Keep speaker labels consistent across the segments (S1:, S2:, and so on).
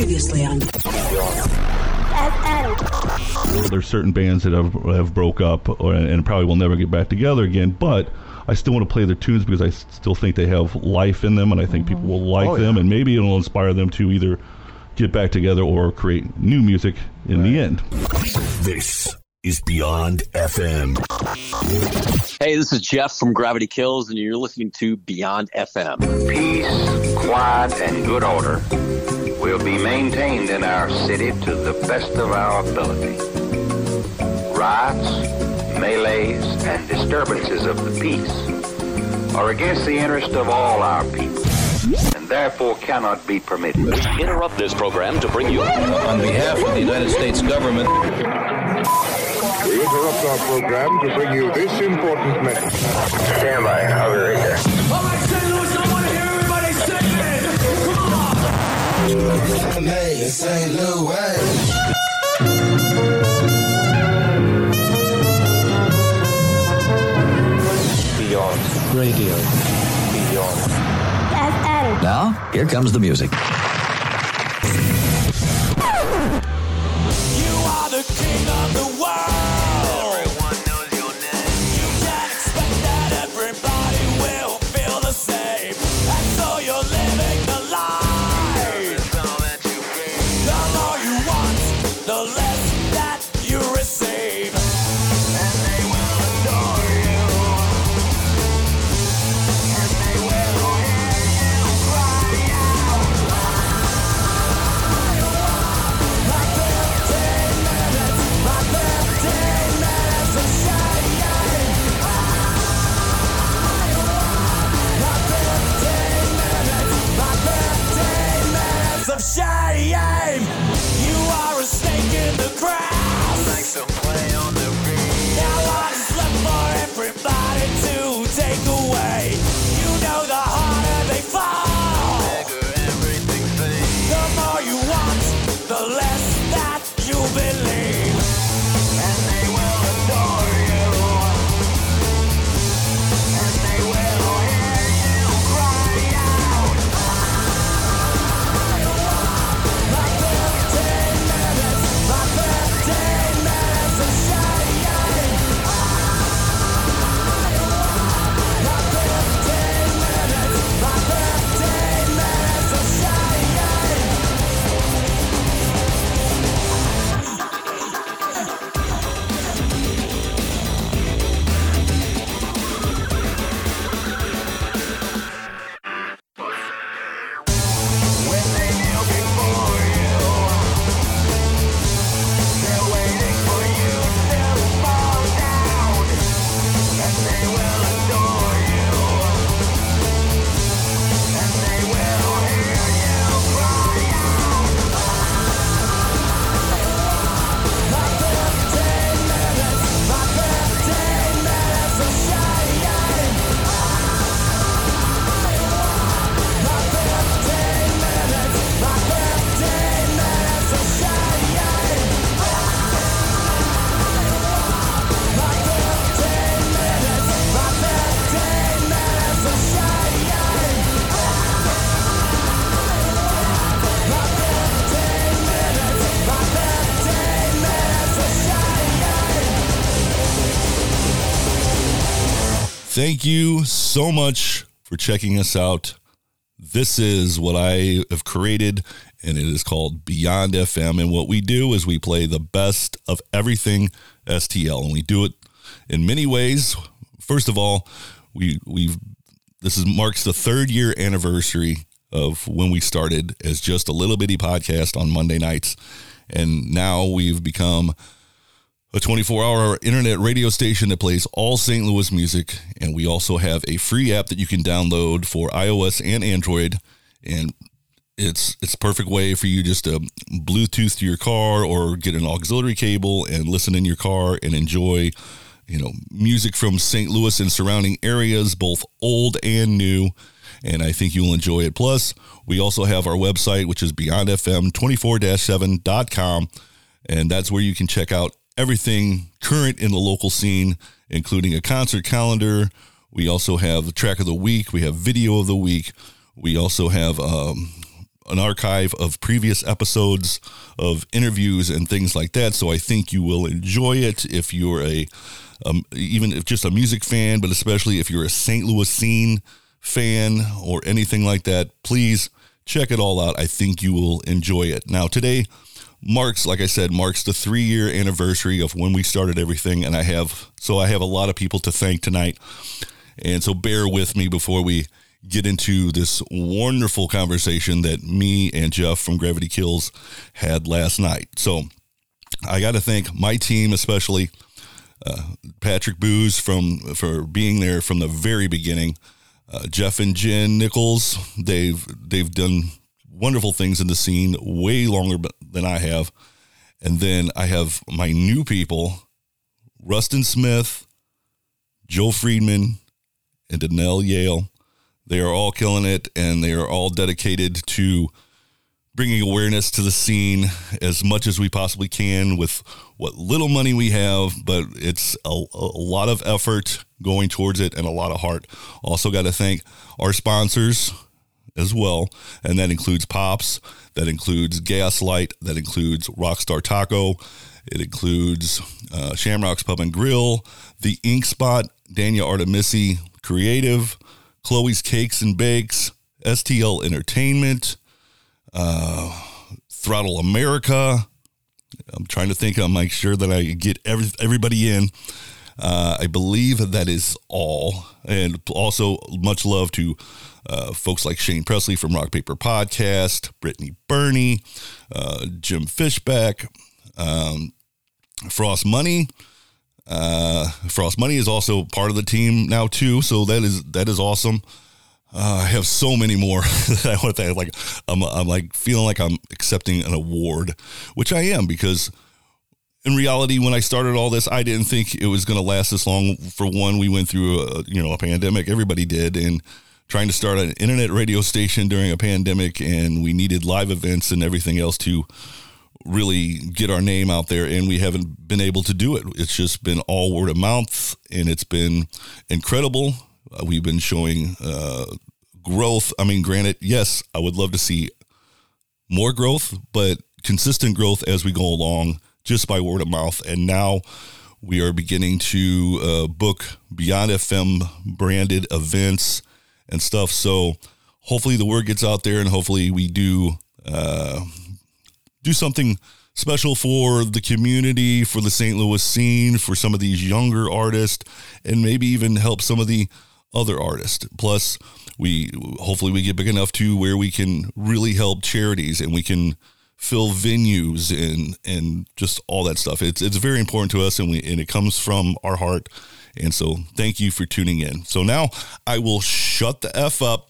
S1: Previously on.
S2: There's certain bands that have, have broke up or, and probably will never get back together again, but I still want to play their tunes because I still think they have life in them, and I think people will mm-hmm. like
S3: Oh,
S2: them,
S3: yeah.
S2: and maybe it'll inspire them to either get back together or create new music in the end.
S4: This is Beyond FM.
S5: Hey, this is Jeff from Gravity Kills, and you're listening to Beyond FM.
S6: Peace, quiet, and good order will be maintained in our city to the best of our ability. Riots, melees, and disturbances of the peace are against the interest of all our people and therefore cannot be permitted.
S5: We Interrupt this program to bring you
S7: On behalf of the United States government,
S3: We interrupt our program to bring you this important message.
S6: Stand by. I'll be right there.
S8: All right, St. Louis, I want to hear everybody singing. Come on. LA, St. Louis. Beyond. Radio. Beyond. Now, here comes the music.
S2: Thank you so much for checking us out. This is what I have created, and it is called Beyond FM. And what we do is we play the best of everything STL, and we do it in many ways. First of all, we we've this is marks the third year anniversary of when we started as just a little bitty podcast on Monday nights, and now we've become a 24 hour internet radio station that plays all St. Louis music. And we also have a free app that you can download for iOS and Android. And it's it's a perfect way for you just to Bluetooth to your car or get an auxiliary cable and listen in your car and enjoy, you know, music from St. Louis and surrounding areas, both old and new. And I think you'll enjoy it. Plus, we also have our website, which is beyondfm24-7.com. And that's where you can check out everything current in the local scene, including a concert calendar. We also have the track of the week. We have video of the week. We also have um, an archive of previous episodes of interviews and things like that. So I think you will enjoy it if you're a um, even if just a music fan, but especially if you're a St. Louis scene fan or anything like that. Please check it all out. I think you will enjoy it. Now today marks, like I said, marks the three year anniversary of when we started everything, and I have so I have a lot of people to thank tonight. And so bear with me before we get into this wonderful conversation that me and Jeff from Gravity Kills had last night. So I got to thank my team, especially uh, Patrick Booz from for being there from the very beginning. Uh, Jeff and Jen Nichols, they've they've done wonderful things in the scene way longer than I have. And then I have my new people, Rustin Smith, Joe Friedman, and Danelle Yale. They are all killing it and they are all dedicated to bringing awareness to the scene as much as we possibly can with what little money we have, but it's a, a lot of effort going towards it and a lot of heart. Also, got to thank our sponsors as well, and that includes Pops, that includes Gaslight, that includes Rockstar Taco, it includes uh, Shamrock's Pub and Grill, The Ink Spot, Daniel Artemisi Creative, Chloe's Cakes and Bakes, STL Entertainment, uh, Throttle America. I'm trying to think. I'm make sure that I get every, everybody in. Uh, I believe that is all. And also, much love to uh, folks like Shane Presley from Rock Paper Podcast, Brittany Burney, uh, Jim Fishback, um, Frost Money. Uh, Frost Money is also part of the team now too, so that is that is awesome. Uh, I have so many more that I want to thank. Like I'm, I'm like feeling like I'm accepting an award, which I am because in reality, when I started all this, I didn't think it was going to last this long. For one, we went through a you know a pandemic. Everybody did, and trying to start an internet radio station during a pandemic, and we needed live events and everything else to really get our name out there, and we haven't been able to do it. It's just been all word of mouth, and it's been incredible. Uh, we've been showing uh, growth. I mean, granted, yes, I would love to see more growth, but consistent growth as we go along just by word of mouth. And now we are beginning to uh, book Beyond FM branded events and stuff. So hopefully the word gets out there and hopefully we do uh, do something special for the community, for the St. Louis scene, for some of these younger artists, and maybe even help some of the other artists. Plus, we hopefully we get big enough to where we can really help charities and we can fill venues and and just all that stuff. It's it's very important to us and we and it comes from our heart. And so thank you for tuning in. So now I will shut the F up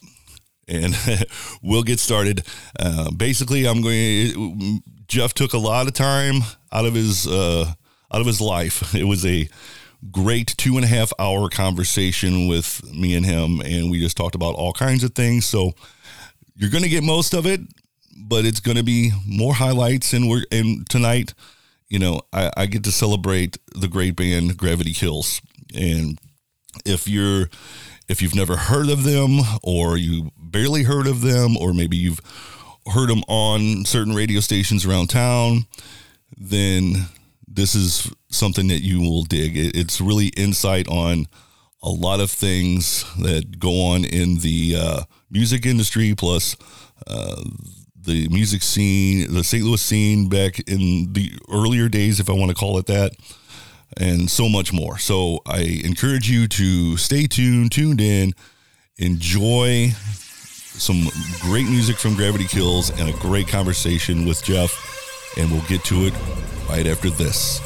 S2: and we'll get started. Uh, basically, I'm going. Jeff took a lot of time out of his uh, out of his life. It was a great two and a half hour conversation with me and him, and we just talked about all kinds of things. So you're going to get most of it, but it's going to be more highlights. And we're and tonight, you know, I, I get to celebrate the great band Gravity Kills, and if you're if you've never heard of them or you barely heard of them or maybe you've heard them on certain radio stations around town then this is something that you will dig. It's really insight on a lot of things that go on in the uh, music industry plus uh, the music scene the st louis scene back in the earlier days if i want to call it that and so much more. So I encourage you to stay tuned, tuned in, enjoy some great music from Gravity Kills and a great conversation with Jeff. And we'll get to it right after this.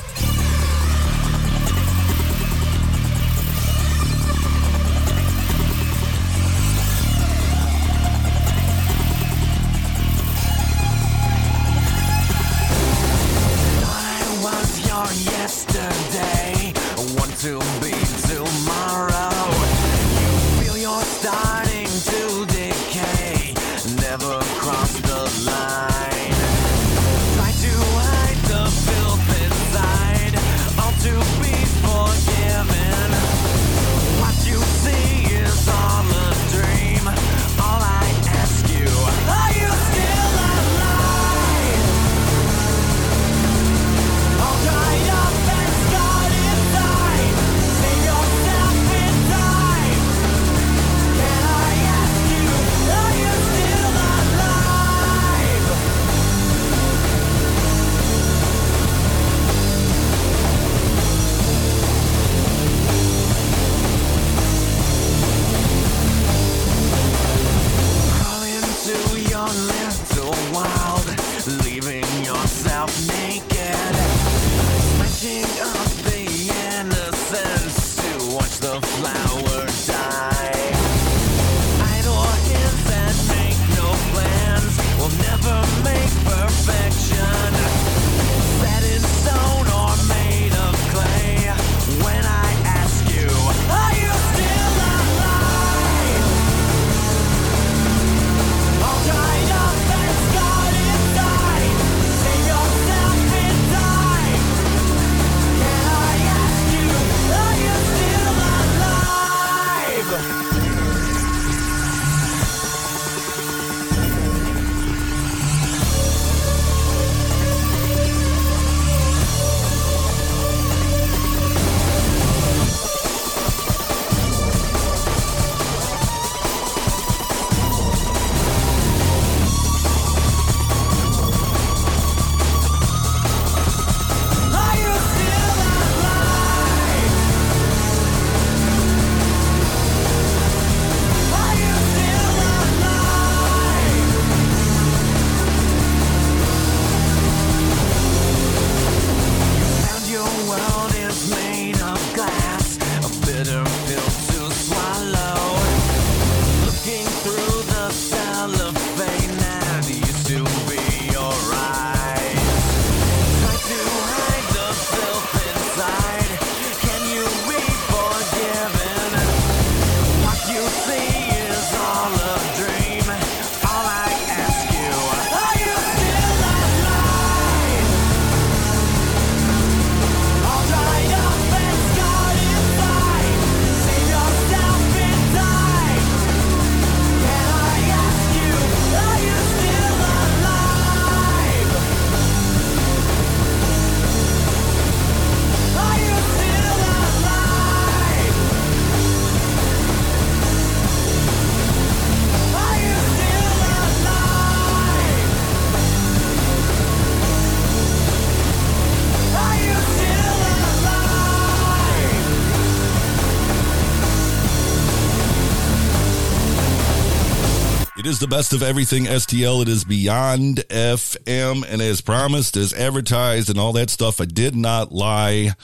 S2: Is the best of everything STL. It is beyond FM. And as promised, as advertised, and all that stuff, I did not lie.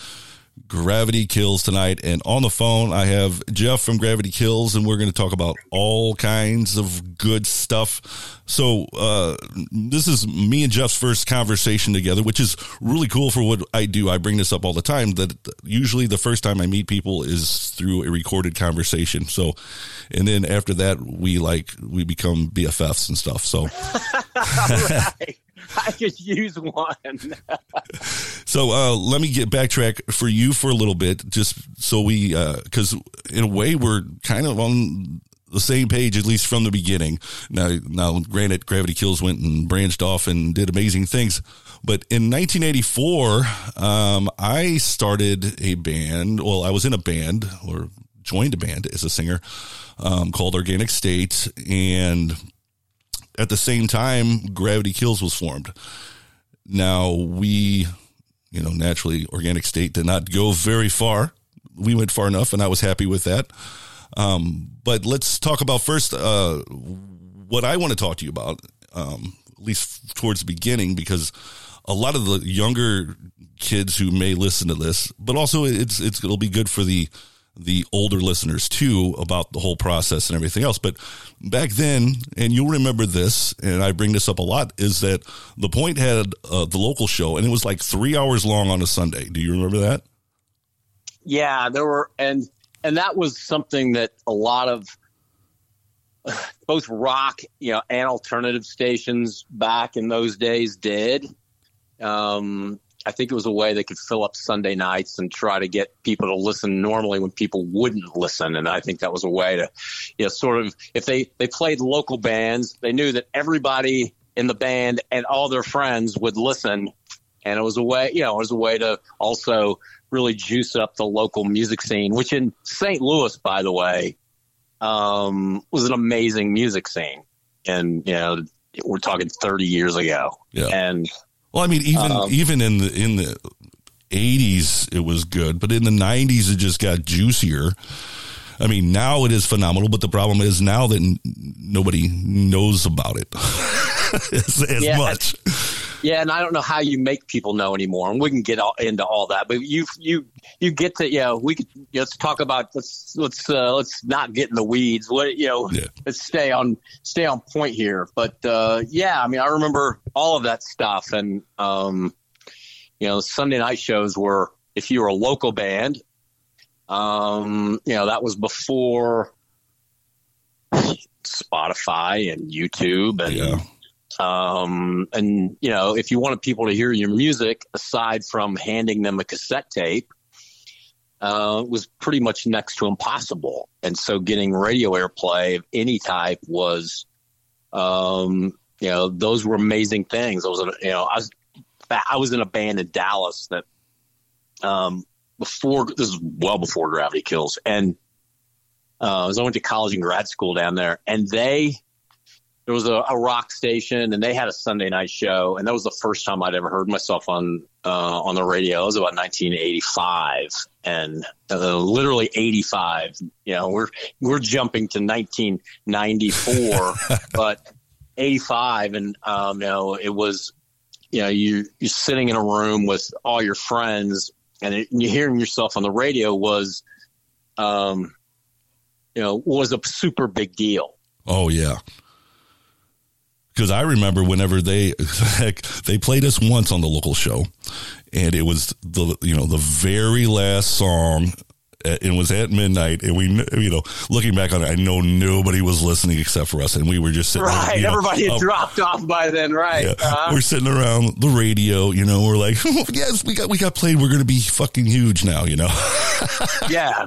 S2: Gravity Kills tonight. And on the phone, I have Jeff from Gravity Kills, and we're going to talk about all kinds of good stuff. So, uh, this is me and Jeff's first conversation together, which is really cool for what I do. I bring this up all the time that usually the first time I meet people is through a recorded conversation. So, and then after that, we like, we become BFFs and stuff. So,
S5: right. I could use one.
S2: So uh, let me get backtrack for you for a little bit, just so we, because in a way we're kind of on the same page at least from the beginning. Now, now, granted, Gravity Kills went and branched off and did amazing things, but in 1984, um, I started a band. Well, I was in a band or joined a band as a singer um, called Organic State, and at the same time, Gravity Kills was formed. Now we, you know, naturally, Organic State did not go very far. We went far enough, and I was happy with that. Um, but let's talk about first uh, what I want to talk to you about, um, at least towards the beginning, because a lot of the younger kids who may listen to this, but also it's it's it'll be good for the the older listeners too about the whole process and everything else. But back then, and you'll remember this, and I bring this up a lot, is that the point had uh, the local show, and it was like three hours long on a Sunday. Do you remember that?
S5: Yeah, there were, and and that was something that a lot of both rock, you know, and alternative stations back in those days did. Um, I think it was a way they could fill up Sunday nights and try to get people to listen normally when people wouldn't listen. And I think that was a way to, you know, sort of if they they played local bands, they knew that everybody in the band and all their friends would listen, and it was a way, you know, it was a way to also really juice up the local music scene, which in St. Louis, by the way, um, was an amazing music scene. And you know, we're talking 30 years ago,
S2: Yeah.
S5: and
S2: Well, I mean, even
S5: Um,
S2: even in the in the eighties, it was good, but in the nineties, it just got juicier. I mean, now it is phenomenal, but the problem is now that n- nobody knows about it as, as
S5: Yeah.
S2: much.
S5: Yeah, and I don't know how you make people know anymore, and we can get all, into all that. But you, you, you get to, yeah, we could let's talk about let's let's uh, let's not get in the weeds. What you know,
S2: Yeah.
S5: let's stay on stay on point here. But uh, yeah, I mean, I remember all of that stuff, and um, you know, Sunday night shows were if you were a local band, um, you know, that was before Spotify and YouTube and
S2: Yeah.
S5: Um, and you know, if you wanted people to hear your music, aside from handing them a cassette tape, uh, was pretty much next to impossible. And so, getting radio airplay of any type was, um, you know, those were amazing things. I was, in you know, I was, I was in a band in Dallas that, um, before this is well before Gravity Kills, and uh, I I went to college and grad school down there, and they there was a, a rock station and they had a Sunday night show and that was the first time I'd ever heard myself on uh, on the radio. It was about 1985 and uh, literally 85. You know, we're we're jumping to 1994, but 85 and um, you know it was you know you you're sitting in a room with all your friends and, it, and you're hearing yourself on the radio was um you know was a super big deal.
S2: Oh yeah. Because I remember whenever they heck, they played us once on the local show, and it was the you know the very last song. uh, It was at midnight, and we you know looking back on it, I know nobody was listening except for us, and we were just sitting there,
S5: Right,
S2: know,
S5: everybody had
S2: uh,
S5: dropped off by then, right?
S2: yeah.
S5: Uh-huh.
S2: We're sitting around the radio, you know. We're like, yes, we got we got played. We're going to be fucking huge now, you know.
S5: yeah,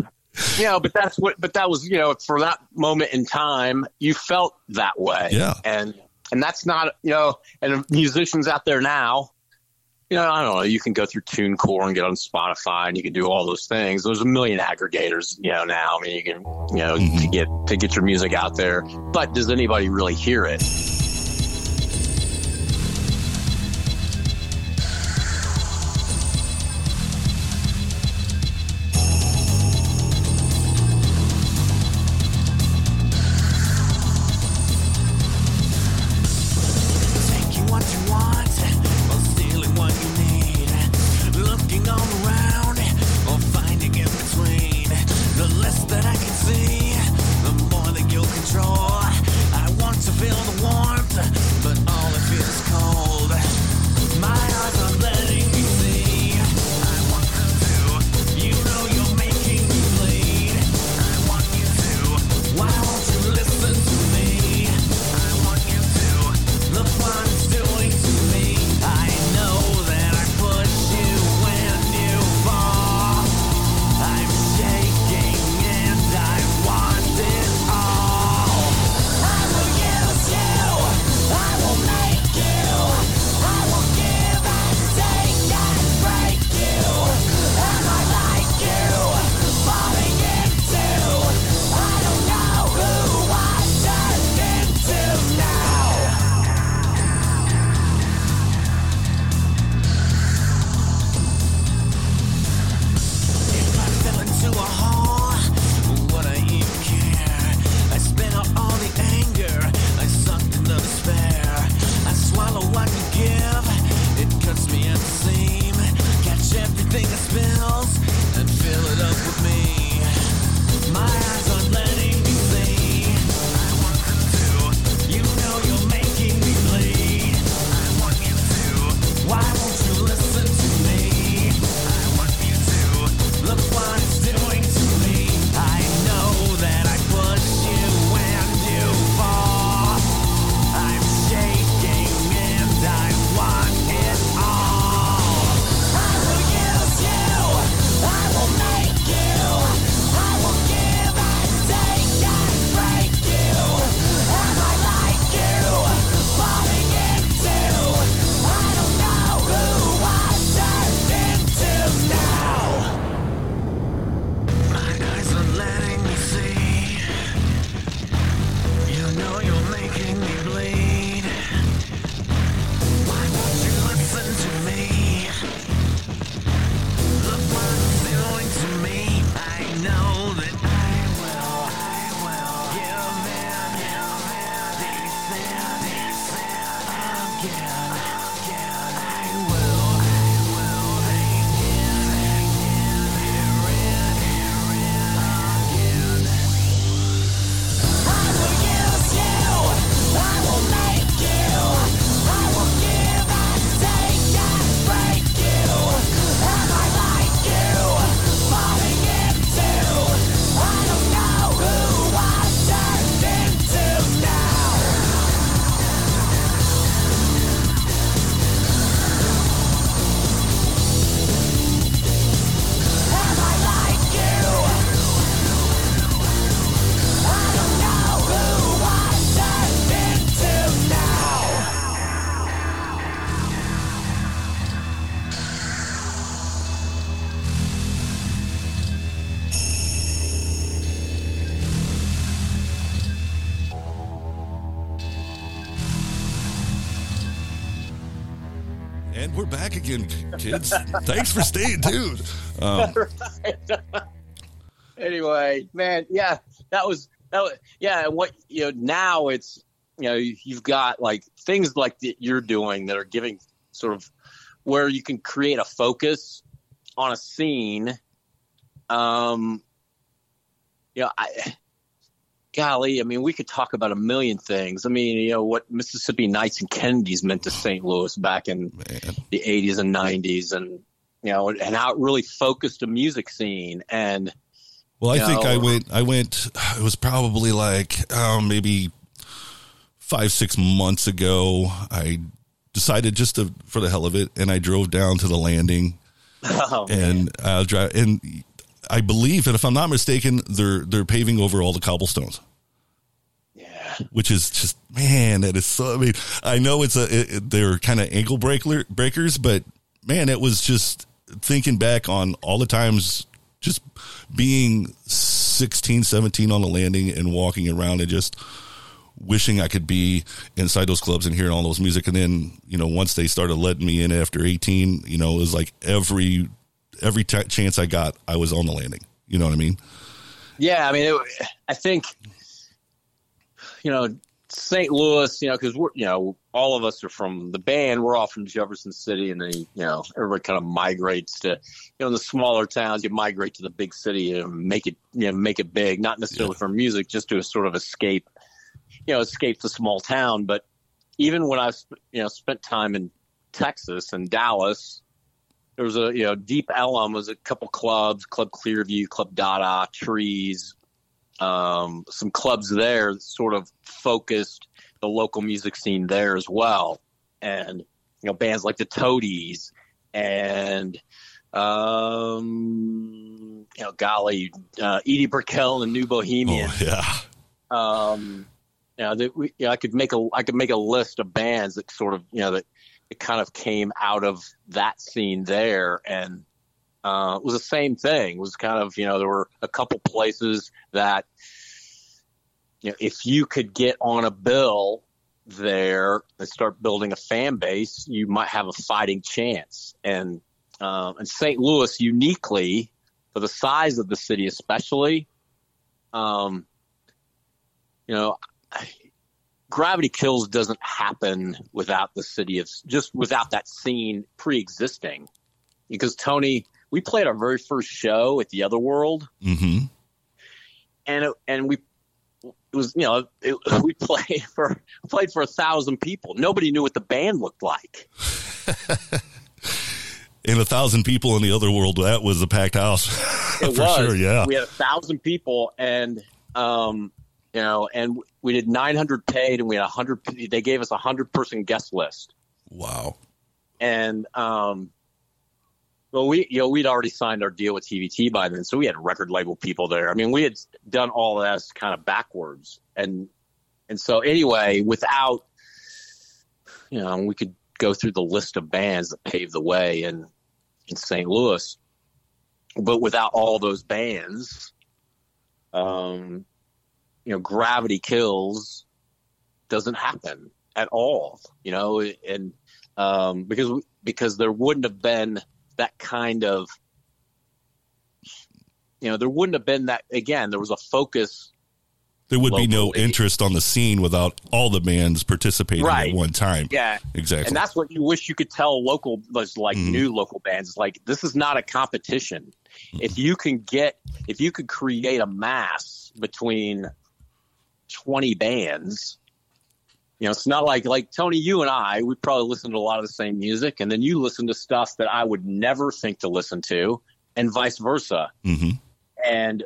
S5: you know, but that's what. But that was, you know, for that moment in time, you felt that way.
S2: Yeah.
S5: and and that's not, you know, and musicians out there now. You know, I don't know. You can go through TuneCore and get on Spotify, and you can do all those things. There's a million aggregators, you know. Now, I mean, you can, you know, mm-hmm. to get to get your music out there. But does anybody really hear it?
S2: Kids. Thanks for staying tuned. Um,
S5: anyway, man, yeah, that was that was yeah. and What you know now it's you know you've got like things like that you're doing that are giving sort of where you can create a focus on a scene. Um, you know, I. Golly, I mean, we could talk about a million things. I mean, you know, what Mississippi Nights and Kennedys meant to St. Louis back in
S2: man.
S5: the 80s and 90s and you know and how it really focused a music scene and
S2: Well, I think
S5: know-
S2: I went. I went. It was probably like um, maybe five, six months ago. I decided just to for the hell of it, and I drove down to the landing,
S5: oh,
S2: and I'll drive. And I believe, and if I'm not mistaken, they're they're paving over all the cobblestones.
S5: yeah
S2: which is just man, that is so. I mean, I know it's a it, it- they're kind of ankle breaker breakers, but man, it was just thinking back on all the times just being 16, 17 on the landing and walking around and just wishing I could be inside those clubs and hearing all those music. And then, you know, once they started letting me in after 18, you know, it was like every, every t- chance I got, I was on the landing. You know what I mean?
S5: yeah i mean it, i think you know st louis you know because we're you know all of us are from the band we're all from jefferson city and then you know everybody kind of migrates to you know in the smaller towns you migrate to the big city and make it you know make it big not necessarily for music just to sort of escape you know escape the small town but even when i you know spent time in texas and dallas there was a you know deep ellum was a couple clubs club clearview club dada trees um, some clubs there sort of focused the local music scene there as well and you know bands like the toadies and um, you know golly uh, edie brickell and new bohemian
S2: Oh, yeah.
S5: um, you know, that we, you know, I could make a I could make a list of bands that sort of you know that it kind of came out of that scene there, and uh, it was the same thing. It was kind of you know there were a couple places that you know if you could get on a bill there and start building a fan base, you might have a fighting chance. And uh, and St. Louis uniquely for the size of the city, especially. Um, you know, Gravity Kills doesn't happen without the city of just without that scene pre-existing. Because Tony, we played our very first show at the Other World,
S2: Mm-hmm.
S5: and it, and we it was you know it, we played for played for a thousand people. Nobody knew what the band looked like.
S2: And a thousand people in the other world, that was a packed house.
S5: It
S2: For
S5: was.
S2: sure, yeah.
S5: We had a thousand people, and um, you know, and we did 900 paid, and we had 100. They gave us a hundred person guest list.
S2: Wow.
S5: and um well we you know we'd already signed our deal with tvt by then so we had record label people there i mean we had done all of that kind of backwards and and so anyway without you know we could go through the list of bands that paved the way in in st louis but without all those bands um you know gravity kills doesn't happen at all you know and um, because because there wouldn't have been that kind of you know there wouldn't have been that again there was a focus
S2: There would be no interest on the scene without all the bands participating
S5: Right.
S2: at one time.
S5: yeah
S2: Exactly.
S5: and that's what you wish you could tell local was like
S2: Mhm.
S5: new local bands It's like this is not a competition if you can get if you could create a mass between 20 bands. You know it's not like like tony you and i we probably listen to a lot of the same music and then you listen to stuff that i would never think to listen to and vice versa.
S2: Hmm
S5: and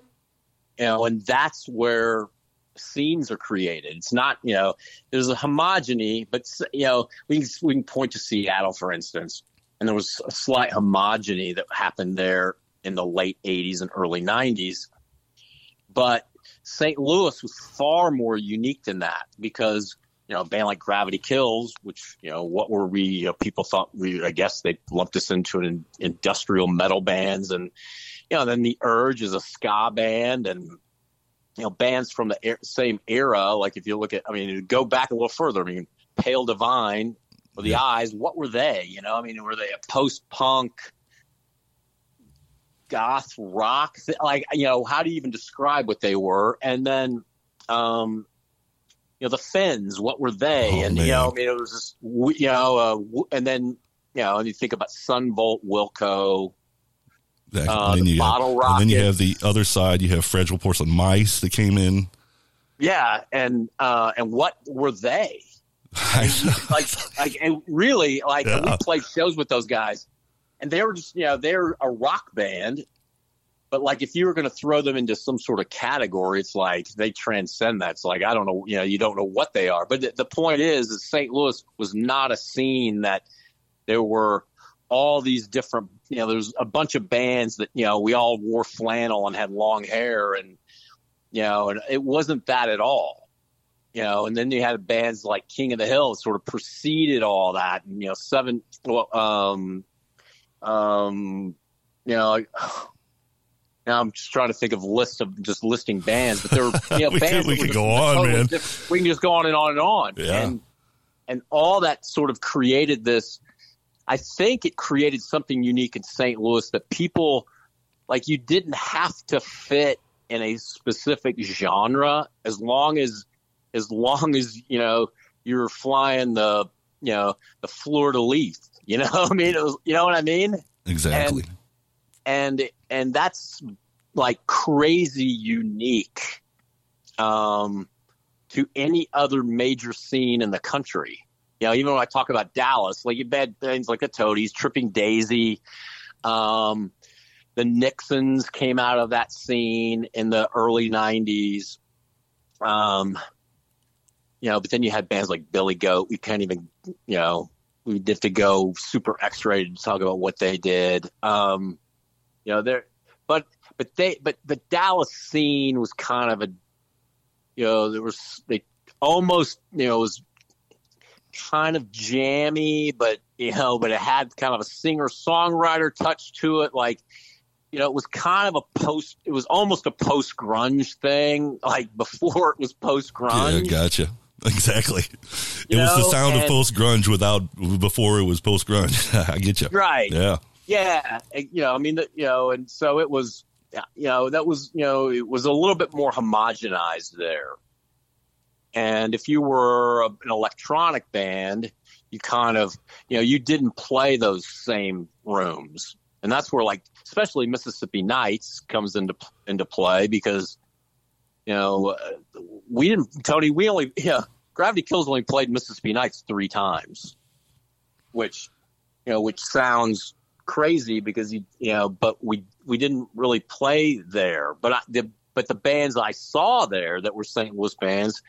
S5: you know and that's where scenes are created. It's not you know there's a homogeny but you know we can, we can point to seattle for instance and there was a slight homogeny that happened there in the late 80s and early 90s but st louis was far more unique than that because you know a band like gravity kills which you know what were we you know, people thought we i guess they lumped us into an industrial metal bands and you know, then the Urge is a ska band, and you know, bands from the er- same era. Like if you look at, I mean, go back a little further. I mean, Pale Divine or the. Eyes. What were they? You know, I mean, were they a post punk, goth rock? th- Like, you know, how do you even describe what they were? And then, um, you know, the Finns. What were they?
S2: Oh,
S5: and you know. I mean, it was just you know, uh, and then you know, and you think about Son Volt, Wilco.
S2: That-
S5: Uh,
S2: and, then
S5: the
S2: you
S5: bottle
S2: have, and then you have the other side. You have fragile porcelain mice that came in.
S5: Yeah, and uh, and what were they? like like and really like we played shows with those guys and they were just you know they're a rock band but like if you were going to throw them into some sort of category it's like they transcend that. It's like i don't know you know you don't know what they are. But the, the point is that st louis was not a scene that there were all these different you know there's a bunch of bands that you know we all wore flannel and had long hair and you know and it wasn't that at all you know, and then you had bands like King of the Hill sort of preceded all that, and you know, seven, well, um, um, you know, like, now I'm just trying to think of a list of just listing bands, but there were you know
S2: We could-
S5: bands.
S2: we
S5: were
S2: could go on,
S5: totally
S2: man.
S5: different. We can just go on and on and on,
S2: Yeah.
S5: and and all that sort of created this. I think it created something unique in St. Louis that people like you didn't have to fit in a specific genre as long as as long as you know you're flying the you know the de lis you know what i mean? It was, you know what i mean?
S2: Exactly.
S5: and and that's like crazy unique um to any other major scene in the country. You know even when i talk about dallas like you had things like the toadies tripping daisy um the nixons came out of that scene in the early 90s um you know but then you had bands like billy goat. We can't even you know we did have to go super x-rated to talk about what they did um you know there but but they but the dallas scene was kind of a you know there was they almost you know was kind of jammy but you know but it had kind of a singer songwriter touch to it like you know it was kind of a post it was almost a post grunge thing like before it was post grunge.
S2: Yeah, gotcha. Exactly.
S5: You
S2: it was the
S5: know,
S2: sound of post grunge without before it was post grunge. I get you.
S5: right
S2: Yeah.
S5: Yeah, and, you know, I mean, you know, and so it was, you know, that was, you know, it was a little bit more homogenized there. And if you were a, an electronic band, you kind of, you know, you didn't play those same rooms, and that's where, like, especially Mississippi Nights comes into into play because, you know, we didn't, Tony, we only, yeah, Gravity Kills only played Mississippi Nights three times, which, you know, which sounds crazy because you you know but we we didn't really play there but I, the but the bands I saw there that were St. Louis bands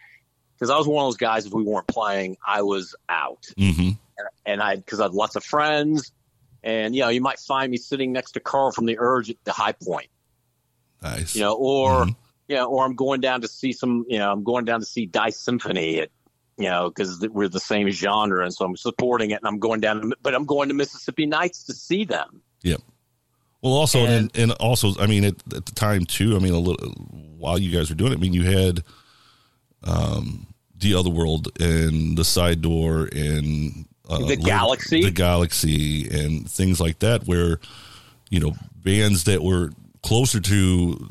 S5: because I was one of those guys if we weren't playing I was out
S2: hmm
S5: and I because I had lots of friends and you know you might find me sitting next to Carl from the Urge at the High Point
S2: Nice.
S5: you know or
S2: Mhm.
S5: You know or I'm going down to see some you know I'm going down to see Dice Symphony at you know because we're the same genre and so I'm supporting it and I'm going down to, but I'm going to Mississippi Nights to see them Yeah.
S2: Well, also, and,
S5: And-
S2: and also, I mean, at, at the time too. I mean, a little while you guys were doing it. I mean, you had um, the other world and the side door and uh,
S5: The Galaxy.
S2: the galaxy, and things like that, where you know bands that were closer to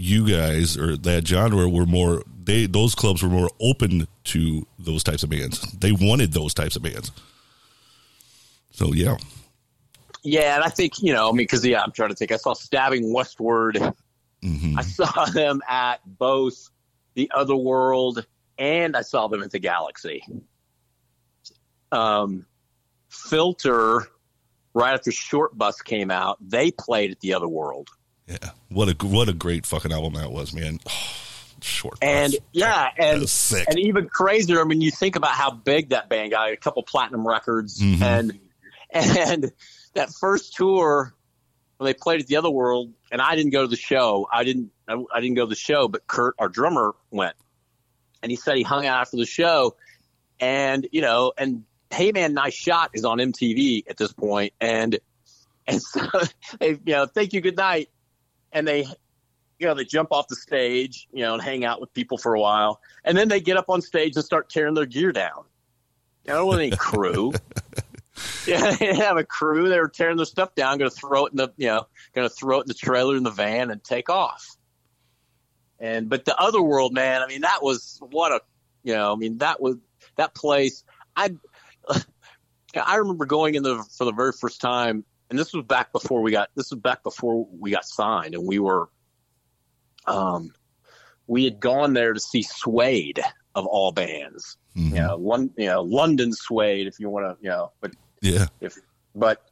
S2: you guys or that genre were more. They those clubs were more open to those types of bands. They wanted those types of bands. So yeah,
S5: Yeah, and I think you know, I mean, because yeah, I'm trying to think. I saw Stabbing Westward.
S2: hmm
S5: I saw them at both the Other World and I saw them at the Galaxy. Um, Filter, right after Short Bus came out, they played at the Other World,
S2: yeah. What a what a great fucking album that was, man. short
S5: and yeah, and and even crazier. I mean, you think about how big that band got, a couple platinum records,
S2: Mhm.
S5: and and that first tour when they played at the other world, and I didn't go to the show. I didn't. I, I didn't go to the show, but Kurt, our drummer, went, and he said he hung out after the show, and you know, and Hey Man, Nice Shot is on MTV at this point, and and so they, you know, thank you, good night, and they you know, they jump off the stage, you know, and hang out with people for a while. And then they get up on stage and start tearing their gear down. Know, there wasn't any crew. yeah, they didn't have a crew. They were tearing their stuff down, going to throw it in the, you know, going to throw it in the trailer in the van and take off. And but the other world, man, I mean, that was what a, you know, I mean, that was that place. I, I remember going in the for the very first time, and this was back before we got this was back before we got signed, and we were, um, we had gone there to see Suede of all bands.
S2: Mhm.
S5: You know, Lon- you know, London Suede, if you want to, you know, but
S2: Yeah.
S5: if but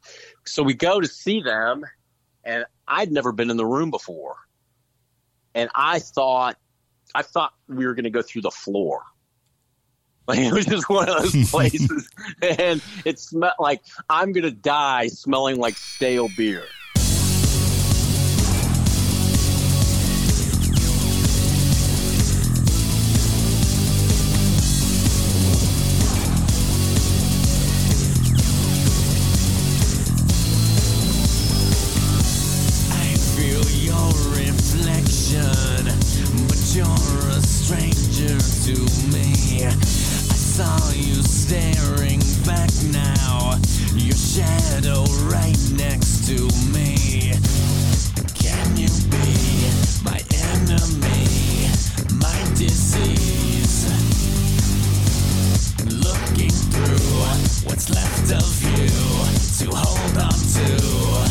S5: so we go to see them and I'd never been in the room before. And I thought I thought we were gonna go through the floor. Like it was just one of those places and it smelled like I'm gonna die smelling like stale beer.
S8: Staring back now, your shadow right next to me. Can you be my enemy, my disease? Looking through what's left of you to hold on to.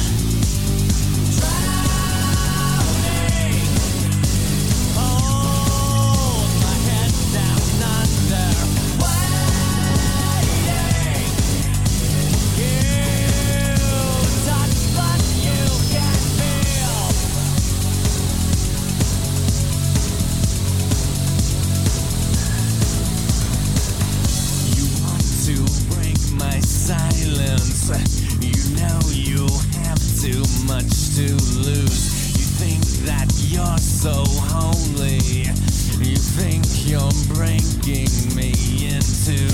S8: So holy. You think you're breaking me into.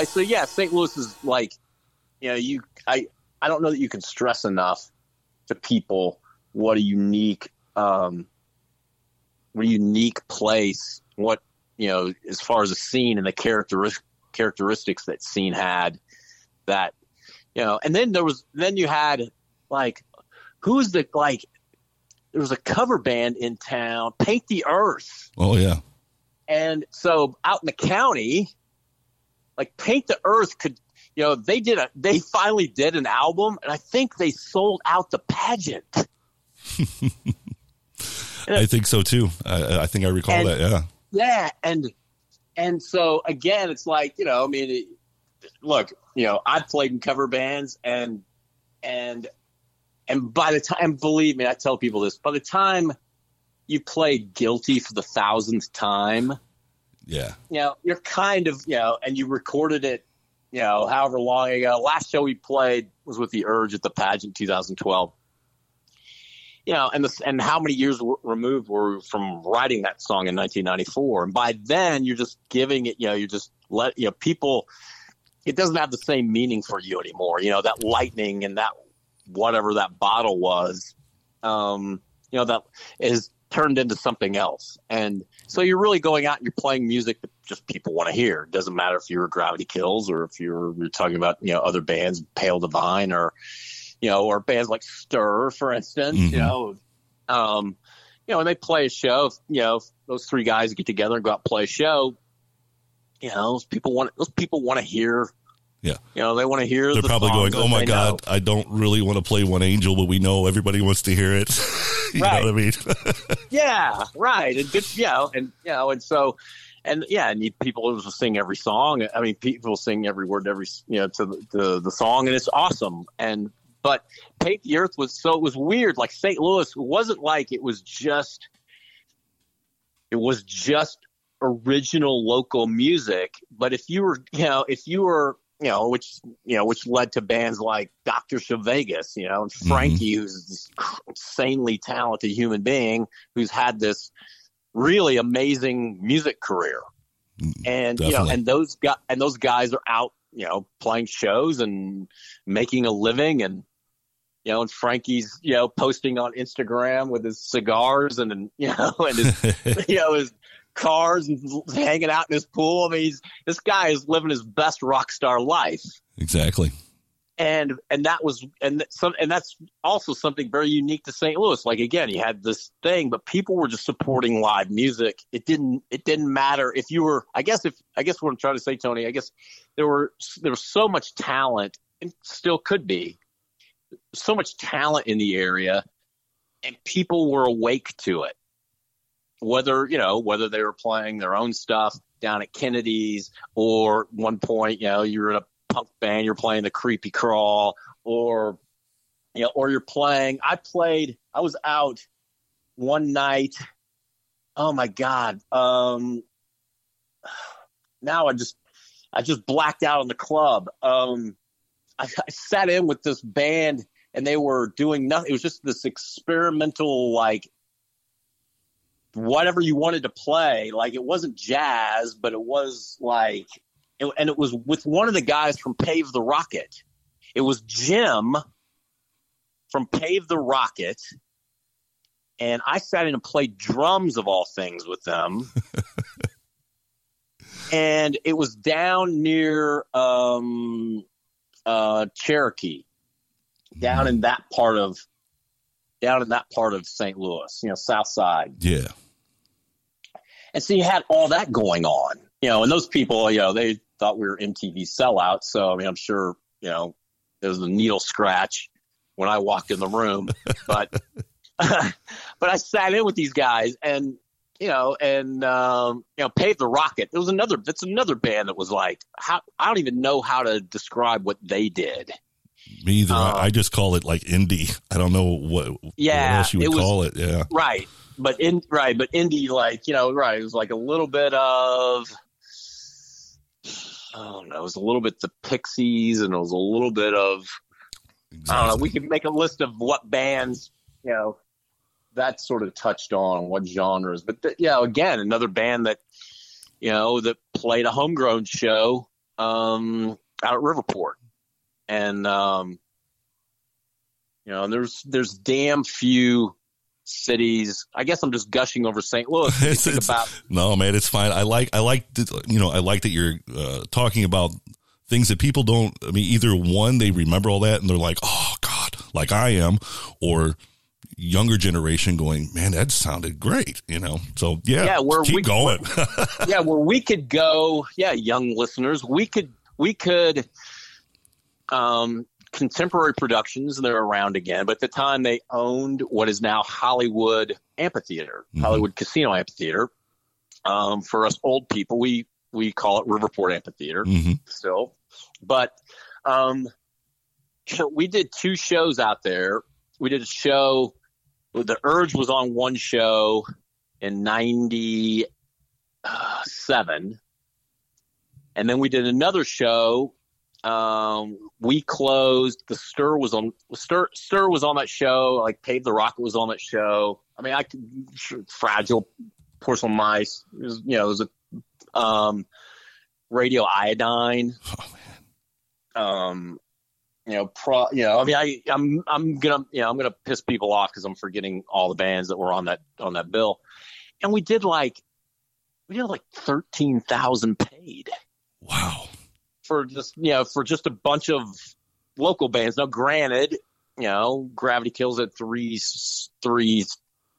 S5: Anyway, so yeah, St. Louis is like, you know, you I I don't know that you can stress enough to people what a unique um what a unique place, what you know, as far as a scene and the characteris- characteristics that scene had that you know, and then there was then you had like who's the like there was a cover band in town, Paint the Earth.
S2: Oh yeah.
S5: And so out in the county, like Paint the Earth could you know, they did a they finally did an album, and I think they sold out the pageant.
S2: I think so too. I, I think I recall
S5: And-
S2: that. Yeah.
S5: Yeah, and and so again, it's like you know, I mean, it, look, you know, I've played in cover bands, and and and by the time, believe me, I tell people this: by the time you play "Guilty" for the thousandth time,
S2: Yeah.
S5: you know, you're kind of, you know, and you recorded it, you know, however long ago. Last show we played was with the Urge at the pageant 2012. You know, and the, and how many years w- removed were we from writing that song in 1994? And by then, you're just giving it, you know, you're just let, you know, people, it doesn't have the same meaning for you anymore. You know, that lightning and that whatever that bottle was, um, you know, that is turned into something else. And so you're really going out and you're playing music that just people want to hear. It doesn't matter if you're Gravity Kills or if you're you're talking about you know other bands, Pale Divine or you know or bands like Stir, for instance.
S2: Mhm.
S5: You know, um, you know, when they play a show, you know, those three guys get together and go out and play a show. You know, those people want those people want to hear.
S2: Yeah.
S5: You know, they want to hear.
S2: They're
S5: the
S2: probably going, "Oh my
S5: they know."
S2: god, I don't really want to play One Angel, but we know everybody wants to hear it." you
S5: Right.
S2: know what I mean?
S5: Yeah, right. And good, you know, and you know, and so, and yeah, and you, people will sing every song. I mean, people sing every word, every you know, to the, the the song, and it's awesome. And but Paint the Earth was so it was weird. Like St. Louis it wasn't like it was just, it was just original local music. But if you were, you know, if you were. You know, which you know, which led to bands like Doctor Zhivegas, you know, and mm-hmm. Frankie, who's this insanely talented human being who's had this really amazing music career. Mm, and you know, and those guys and those guys are out, you know, playing shows and making a living and you know, and Frankie's, you know, posting on Instagram with his cigars and, and you know, and his you know, his cars and hanging out in his pool. I mean, he's, this guy is living his best rock star life
S2: exactly.
S5: and and that was and some and that's also something very unique to St. Louis. Like again, you had this thing, but people were just supporting live music. It didn't it didn't matter if you were. I guess if I guess what I'm trying to say, Tony. I guess there were there was so much talent, and still could be so much talent in the area, and people were awake to it. Whether you know whether they were playing their own stuff down at Kennedy's or one point, you know, you're in a punk band, you're playing the creepy crawl, or you know, or you're playing. I played. I was out one night. Oh my god. Um, now I just I just blacked out on the club. Um, I, I sat in with this band and they were doing nothing. It was just this experimental like whatever you wanted to play. Like it wasn't jazz, but it was like, it, and it was with one of the guys from Pave the Rocket. It was Jim from Pave the Rocket. And I sat in and played drums of all things with them. and it was down near um, uh, Cherokee, down in that part of down in that part of St. Louis, you know, South Side.
S2: Yeah.
S5: And so you had all that going on, you know, and those people, you know, they thought we were MTV sellouts. So, I mean, I'm sure, you know, there was a needle scratch when I walked in the room, but, but I sat in with these guys and, you know, and, um, you know, Pave the Rocket. It was another, that's another band that was like, how, I don't even know how to describe what they did.
S2: Me either.
S5: Um,
S2: I I just call it like indie. I don't know what,
S5: Yeah,
S2: what else you would
S5: was-
S2: call it. Yeah.
S5: Right. But in right, but indie like, you know, right, it was like a little bit of I don't know, it was a little bit the Pixies and it was a little bit of I don't know, we could make a list of what bands, you know, that sort of touched on what genres. But th- yeah, again, another band that you know, that played a homegrown show um out at Riverport. And um you know, there's there's damn few cities. I guess I'm just gushing over St. Louis.
S2: It's- it's-
S5: about
S2: No, man, it's fine. I like, I like, that, you know, I like that you're uh, talking about things that people don't. I mean, either one, they remember all that and they're like, oh God, like I am, or younger generation going, man, that sounded great, you know. So yeah,
S5: Yeah, where
S2: keep
S5: we-
S2: going.
S5: yeah, where we could go, yeah, young listeners, we could we could um, Contemporary Productions. They're around again, but at the time they owned what is now Hollywood Amphitheater,
S2: Mhm.
S5: Hollywood Casino Amphitheater. Um, for us old people, we we call it Riverport Amphitheater
S2: hmm
S5: still. But um, we did two shows out there. We did a show. The Urge was on one show in '97, and then we did another show. Um, we closed. The Stir was on. Stir Stir was on that show. Like Pave the Rocket was on that show. I mean, I could fragile porcelain mice. Was, you know, it was a um, radio iodine
S2: Oh man.
S5: um, you know, pro, you know, I mean, I, I'm, I'm gonna, you know, I'm gonna piss people off because I'm forgetting all the bands that were on that on that bill, and we did like, we did like thirteen thousand paid
S2: Wow.
S5: For just, you know, for just a bunch of local bands. Now, granted, you know, Gravity Kills at three three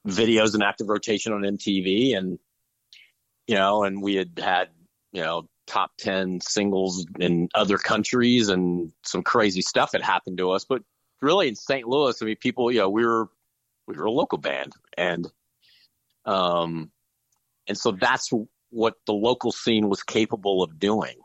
S5: videos in active rotation on MTV, and you know, and we had had, you know, top 10 singles in other countries and some crazy stuff had happened to us. But really in St. Louis, I mean, people, you know, we were, we were a local band and, um, and so that's what the local scene was capable of doing.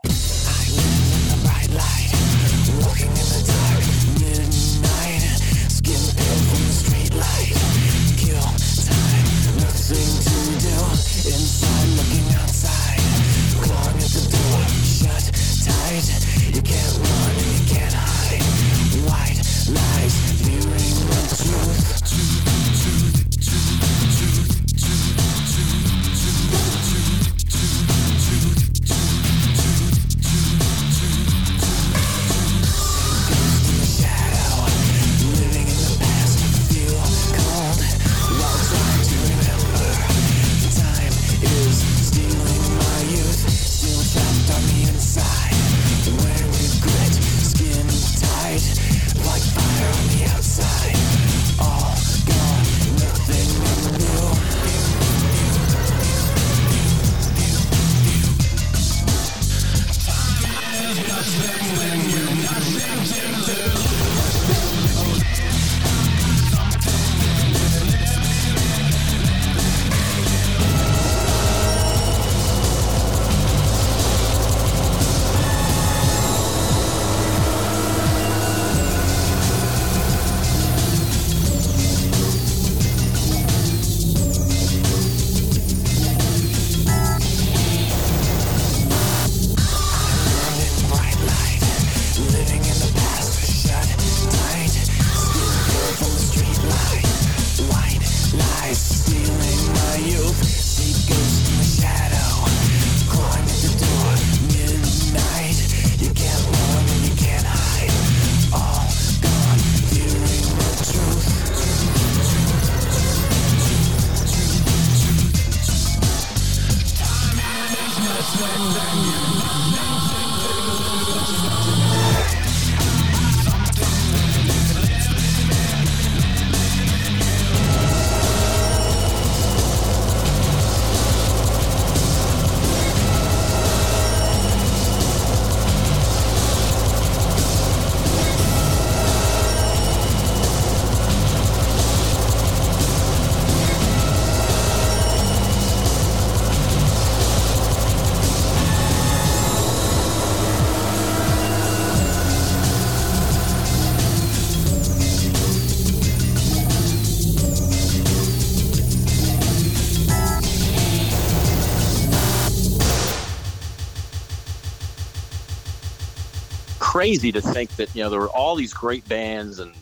S5: Crazy to think that you know there were all these great bands and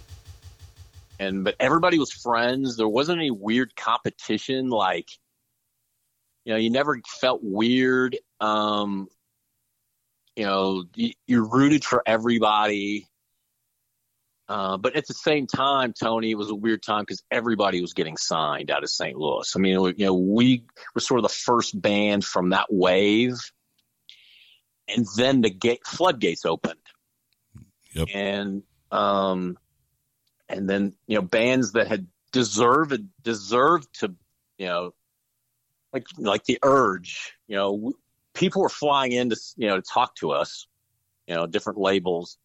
S5: and but everybody was friends. There wasn't any weird competition. Like you know, you never felt weird. Um, you know, you, you rooted for everybody. Uh, but at the same time, Tony, it was a weird time because everybody was getting signed out of St. Louis. I mean, you know, we were sort of the first band from that wave, and then the gate floodgates opened.
S2: Yep.
S5: And um, and then you know, bands that had deserved deserved to, you know, like like the Urge. You know, people were flying in to you know to talk to us. You know, different labels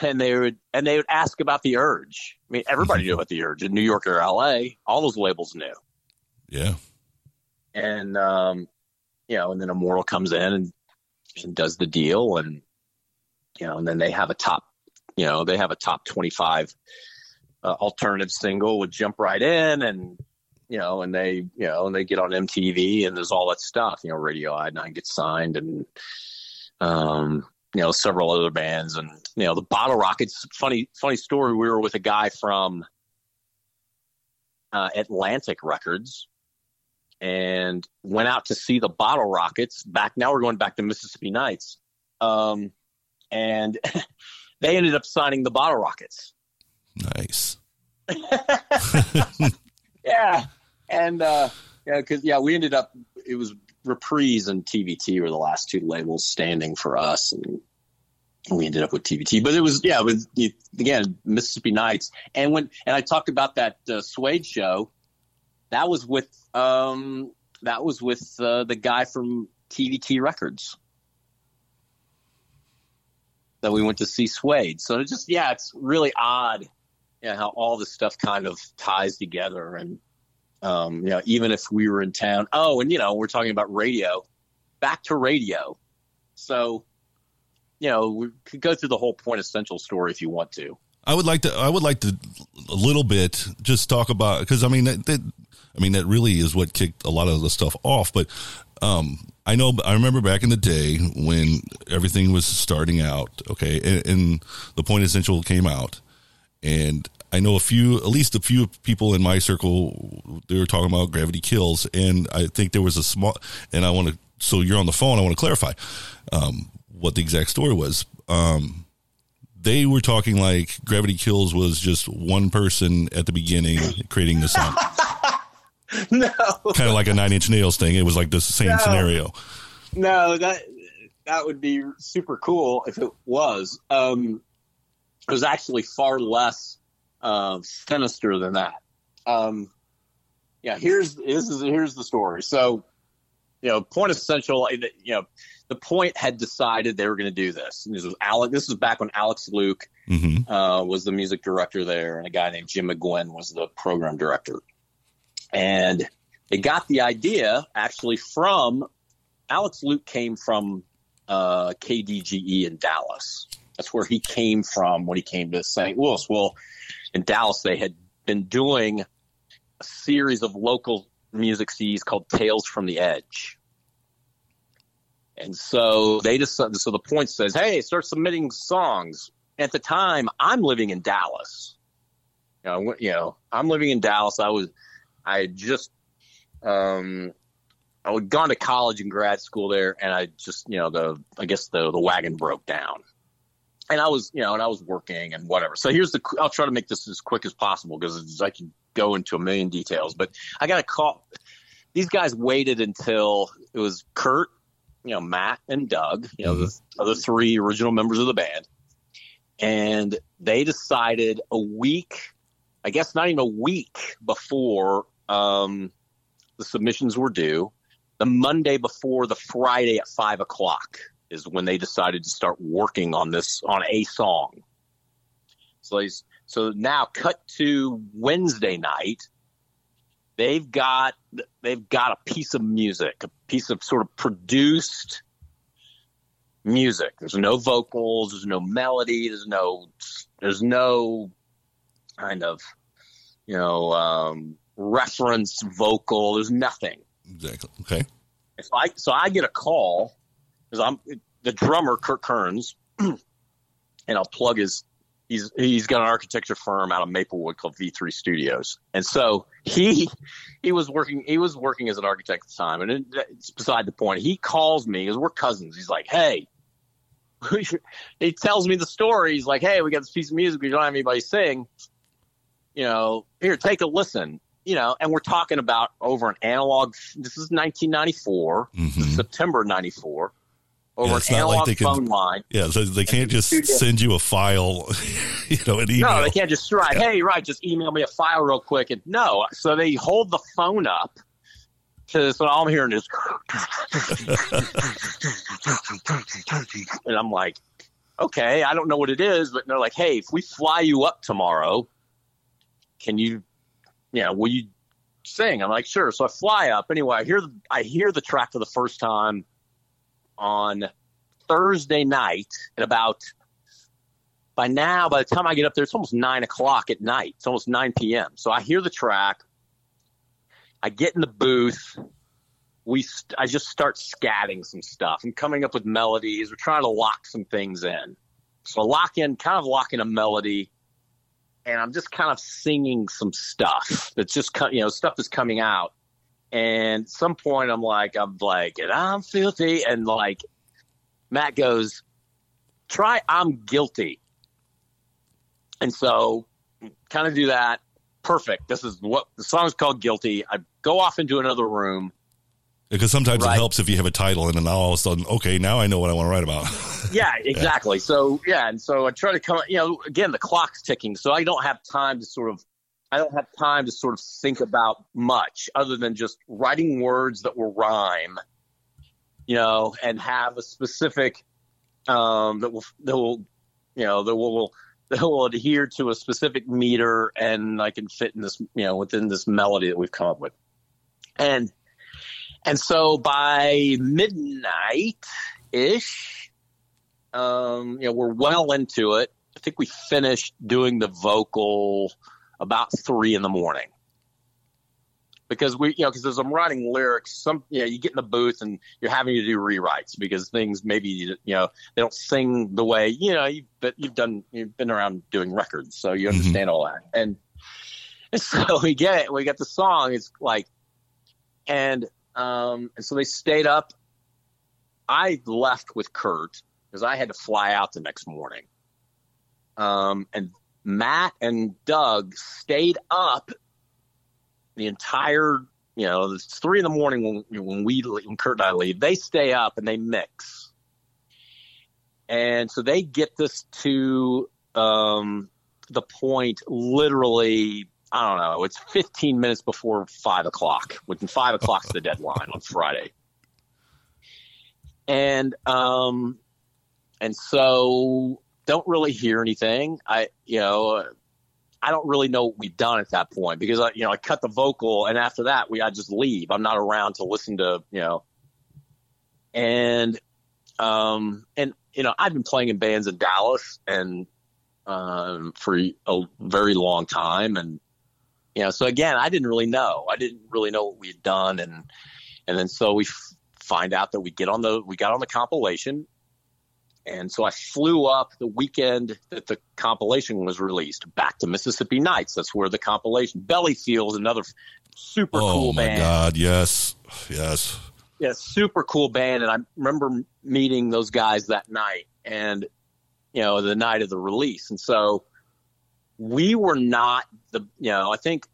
S5: and they would and they would ask about the Urge. I mean, everybody knew about the Urge in New York or L.A. All those labels knew,
S2: Yeah.
S5: and um, you know, and then Immortal comes in and, and does the deal, and you know, and then they have a top, you know, they have a top twenty-five uh, alternative single would "Jump Right In," and you know, and they, you know, and they get on MTV, and there's all that stuff. You know, Radio Iodine gets signed, and um, you know, several other bands, and you know, the Bottle Rockets. Funny, funny story. We were with a guy from uh, Atlantic Records, and went out to see the Bottle Rockets. Back now, we're going back to Mississippi Nights, um, and they ended up signing the Bottle Rockets.
S2: Nice.
S5: Yeah, and uh, yeah, because yeah, we ended up. It was Reprise and TVT were the last two labels standing for us, and we ended up with TVT. But it was yeah, with again Mississippi Nights, and when and I talked about that uh, Suede show, that was with um that was with uh, the guy from TVT Records that we went to see Suede. So it's just yeah, it's really odd yeah, how all this stuff kind of ties together. And, um, you know, even if we were in town, oh, and, you know, we're talking about radio, back to radio. So, you know, we could go through the whole point essential story if you want to.
S2: I would like to. I would like to a little bit just talk about because I mean that, that. I mean that really is what kicked a lot of the stuff off. But um, I know. I remember back in the day when everything was starting out. Okay, and, and the point essential came out, and I know a few, at least a few people in my circle. They were talking about Gravity Kills, and I think there was a small. And I want to. So you're on the phone. I want to clarify um, what the exact story was. Um, they were talking like Gravity Kills was just one person at the beginning creating the song.
S5: no,
S2: kind of like a Nine Inch Nails thing. It was like the same
S5: No.
S2: scenario.
S5: no, that that would be super cool if it was. Um, it was actually far less uh, sinister than that. Um, yeah, here's this is here's the story. So, you know, Point Essential, you know, the Point had decided they were going to do this. And this was Alex. This was back when Alex Luke
S2: hmm
S5: uh, was the music director there, and a guy named Jim McGuinn was the program director. And they got the idea actually from Alex Luke came from uh, KDGE in Dallas. That's where he came from when he came to St. Louis. Well, in Dallas, they had been doing a series of local music CDs called Tales from the Edge. And so they just so the point says, "Hey, start submitting songs." At the time, I'm living in Dallas. You know, you know, I'm living in Dallas. I was, I had just, um, I had gone to college and grad school there, and I just, you know, the I guess the the wagon broke down, and I was, you know, and I was working and whatever. So here's the, I'll try to make this as quick as possible because I can go into a million details. But I got a call. These guys waited until it was Kurt, you know, Matt and Doug, you know, the other three original members of the band, and they decided a week, I guess not even a week before um, the submissions were due, the Monday before the Friday at five o'clock is when they decided to start working on this on a song. So so now cut to Wednesday night. They've got they've got a piece of music, a piece of sort of produced music. There's no vocals, there's no melody, there's no there's no kind of you know um, reference vocal. There's nothing.
S2: Exactly. Okay.
S5: If I so I get a call because I'm the drummer Kurt Kerns, and I'll plug his. He's he's got an architecture firm out of Maplewood called V3 Studios, and so he he was working he was working as an architect at the time, and it, it's beside the point. He calls me because we're cousins. He's like, "Hey," he tells me the story. He's like, "Hey, we got this piece of music. We don't have anybody sing. You know, here, take a listen." You know, and we're talking about over an analog. This is 1994,
S2: Mhm.
S5: September '94. Over
S2: Yeah,
S5: an
S2: not like
S5: analog
S2: they can-
S5: phone line.
S2: Yeah. So they can't just send you a file, you know, an email.
S5: No, they can't just write, hey, right, just email me a file real quick. And no, so they hold the phone up to, so all I'm hearing is, and I'm like, okay, I don't know what it is, but they're like, hey, if we fly you up tomorrow, can you, you know, will you sing? I'm like, sure. So I fly up. Anyway, I hear the, I hear the track for the first time on Thursday night at about by now, by the time I get up there, it's almost nine o'clock at night. It's almost 9 p.m. So I hear the track. I get in the booth. We, st- I just start scatting some stuff. I'm coming up with melodies. We're trying to lock some things in. So lock in, kind of lock in a melody, and I'm just kind of singing some stuff that's just, you know, stuff that's coming out. And some point, I'm like, I'm like, and I'm filthy, and like, Matt goes, try I'm guilty. And so kind of do that. Perfect. This is what the song's called Guilty. I go off into another room.
S2: Because sometimes
S5: Right.
S2: it helps if you have a title and then all of a sudden, okay, now I know what I want to write about.
S5: Yeah, exactly. So yeah, and so I try to come you know, again the clock's ticking, so I don't have time to sort of I don't have time to sort of think about much other than just writing words that will rhyme, you know, and have a specific um that will that will you know that will that will adhere to a specific meter and I can fit in this you know within this melody that we've come up with. And and so by midnight ish, um, you know, we're well into it. I think we finished doing the vocal about three in the morning. Because we, you know, because as I'm writing lyrics, some, you know, you get in the booth and you're having to do rewrites because things maybe, you know, they don't sing the way, you know, you've, but you've done, you've been around doing records, so you understand all that. And, and so we get it, we get the song. It's like, and, um, and so they stayed up. I left with Kurt because I had to fly out the next morning. Um, and Matt and Doug stayed up the entire, you know, it's three in the morning when, when we, when Kurt and I leave, they stay up and they mix. And so they get this to, um, the point literally, I don't know, it's 15 minutes before five o'clock. Within five o'clock's the deadline on Friday. And, um, and so don't really hear anything. I, you know, I don't really know what we've done at that point because I, you know, I cut the vocal and after that we, I just leave. I'm not around to listen to, you know, and, um, and, you know, I've been playing in bands in Dallas and, um, for a very long time. And, you know, so again, I didn't really know, I didn't really know what we had done. And, and then so we f- find out that we get on the, we got on the compilation and so I flew up the weekend that the compilation was released back to Mississippi Nights. That's where the compilation Belly Feels, another super
S2: oh
S5: cool band. Oh my.
S2: God. Yes. Yes.
S5: Yeah, super cool band. And I remember meeting those guys that night and, you know, the night of the release. And so we were not the, you know, I think,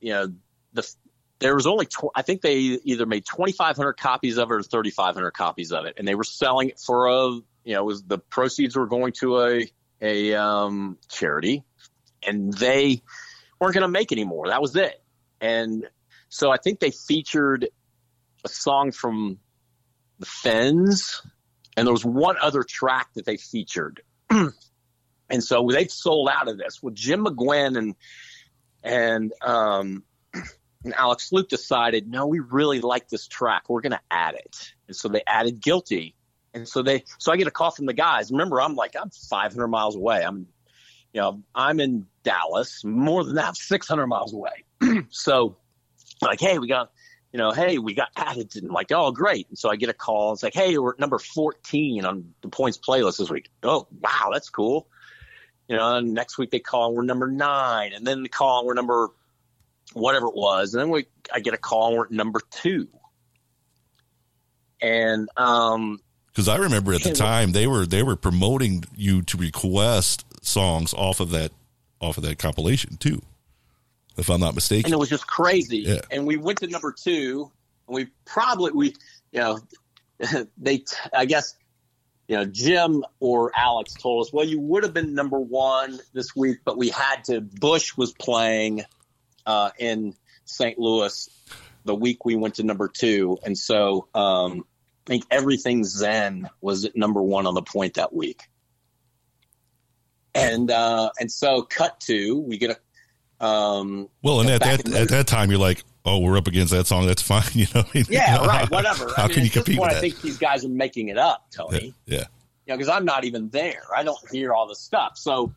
S5: you know, the, there was only, tw- I think they either made 2,500 copies of it or 3,500 copies of it. And they were selling it for a, you know, it was the proceeds were going to a, a, um, charity and they weren't going to make any more. That was it. And so I think they featured a song from the Fens, and there was one other track that they featured. and so they sold out of this. Well, Jim McGuinn and and um, and Alex Luke decided, no, we really like this track. We're going to add it. And so they added Guilty. And so they, so I get a call from the guys. Remember, I'm like, I'm 500 miles away. I'm, you know, I'm in Dallas, more than that, 600 miles away. so, like, hey, we got, you know, hey, we got added. And like, oh, great. And so I get a call. It's like, hey, we're at number 14 on the points playlist this week. Oh, wow, that's cool. You know, and next week they call and we're number nine. And then they call and we're number whatever it was. And then we, I get a call and we're number two. And, um,
S2: Because I remember at the time they were they were promoting you to request songs off of that off of that compilation too, if I'm not mistaken.
S5: and it was just crazy.
S2: Yeah.
S5: And we went to number two, and we probably we you know they I guess you know Jim or Alex told us, well, you would have been number one this week, but we had to. Bush was playing uh, in St. Louis the week we went to number two, and so um, I think everything Zen was at number one on the point that week. and uh, and so cut to we get a um,
S2: Well, and at that at that time, you're like, oh, we're up against that song. That's fine. You know.
S5: yeah,
S2: How-
S5: right, whatever.
S2: How
S5: I mean,
S2: can you compete
S5: point, I think these guys are making it up, Tony.
S2: yeah.
S5: you know, because I'm not even there. I don't hear all the stuff. So,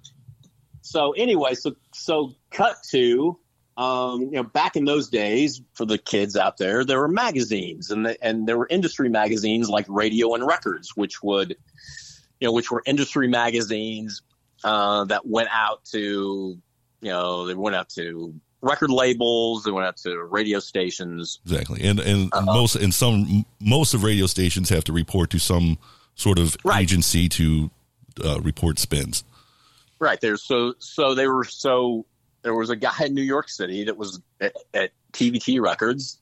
S5: so anyway, so so cut to, um, you know, back in those days for the kids out there, there were magazines and the, and there were industry magazines like Radio and Records, which would, you know, which were industry magazines uh, that went out to, you know, they went out to record labels, they went out to radio stations.
S2: Exactly, and and
S5: Uh-huh.
S2: most and some most of radio stations have to report to some sort of
S5: Right.
S2: agency to uh, report spins.
S5: Right there. So so they were so there was a guy in New York City that was at, at TVT Records,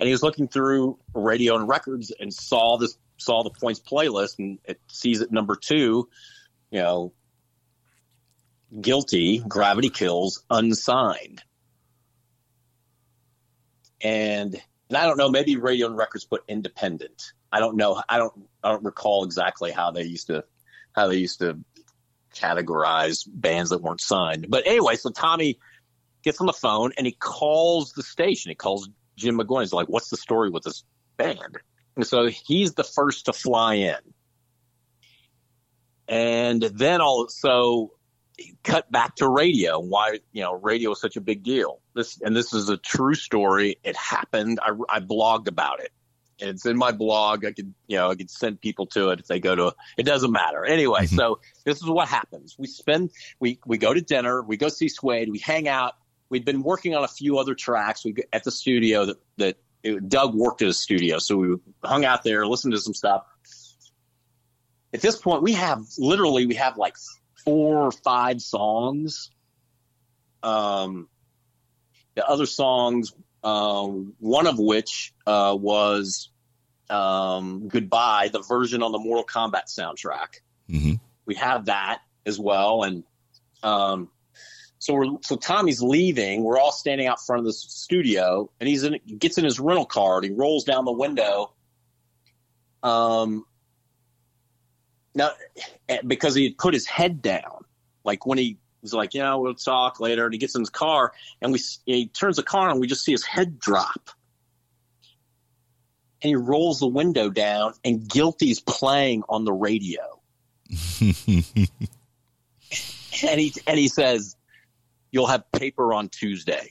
S5: and he was looking through radio and records and saw this saw the points playlist and it sees it number two, you know, guilty gravity kills unsigned, and and I don't know maybe radio and records put independent. I don't know. I don't. I don't recall exactly how they used to how they used to categorize bands that weren't signed. But anyway, so Tommy gets on the phone and he calls the station. He calls Jim McGuinn. He's like, "What's the story with this band?" And so he's the first to fly in. And then all so cut back to radio. Why you know radio is such a big deal. This and this is a true story. It happened. I, I blogged about it. And it's in my blog. I could you know I could send people to it if they go to. It doesn't matter anyway.
S2: Mhm.
S5: So this is what happens. We spend we we go to dinner. We go see Suede. We hang out. We'd been working on a few other tracks. We at the studio that that it, Doug worked at a studio, so we hung out there, listened to some stuff. At this point, we have literally we have like four or five songs. Um, the other songs, um, one of which uh, was um, "Goodbye," the version on the Mortal Kombat soundtrack.
S2: hmm
S5: We have that as well, and um, so we're so Tommy's leaving. We're all standing out front of the studio, and he's in gets in his rental car and he rolls down the window. Um, now eh, because he had put his head down, like when he was like, "Yeah, we'll talk later," and he gets in his car, and we he turns the car and we just see his head drop. And he rolls the window down, and Guilty's playing on the radio. and he and he says, "You'll have paper on Tuesday."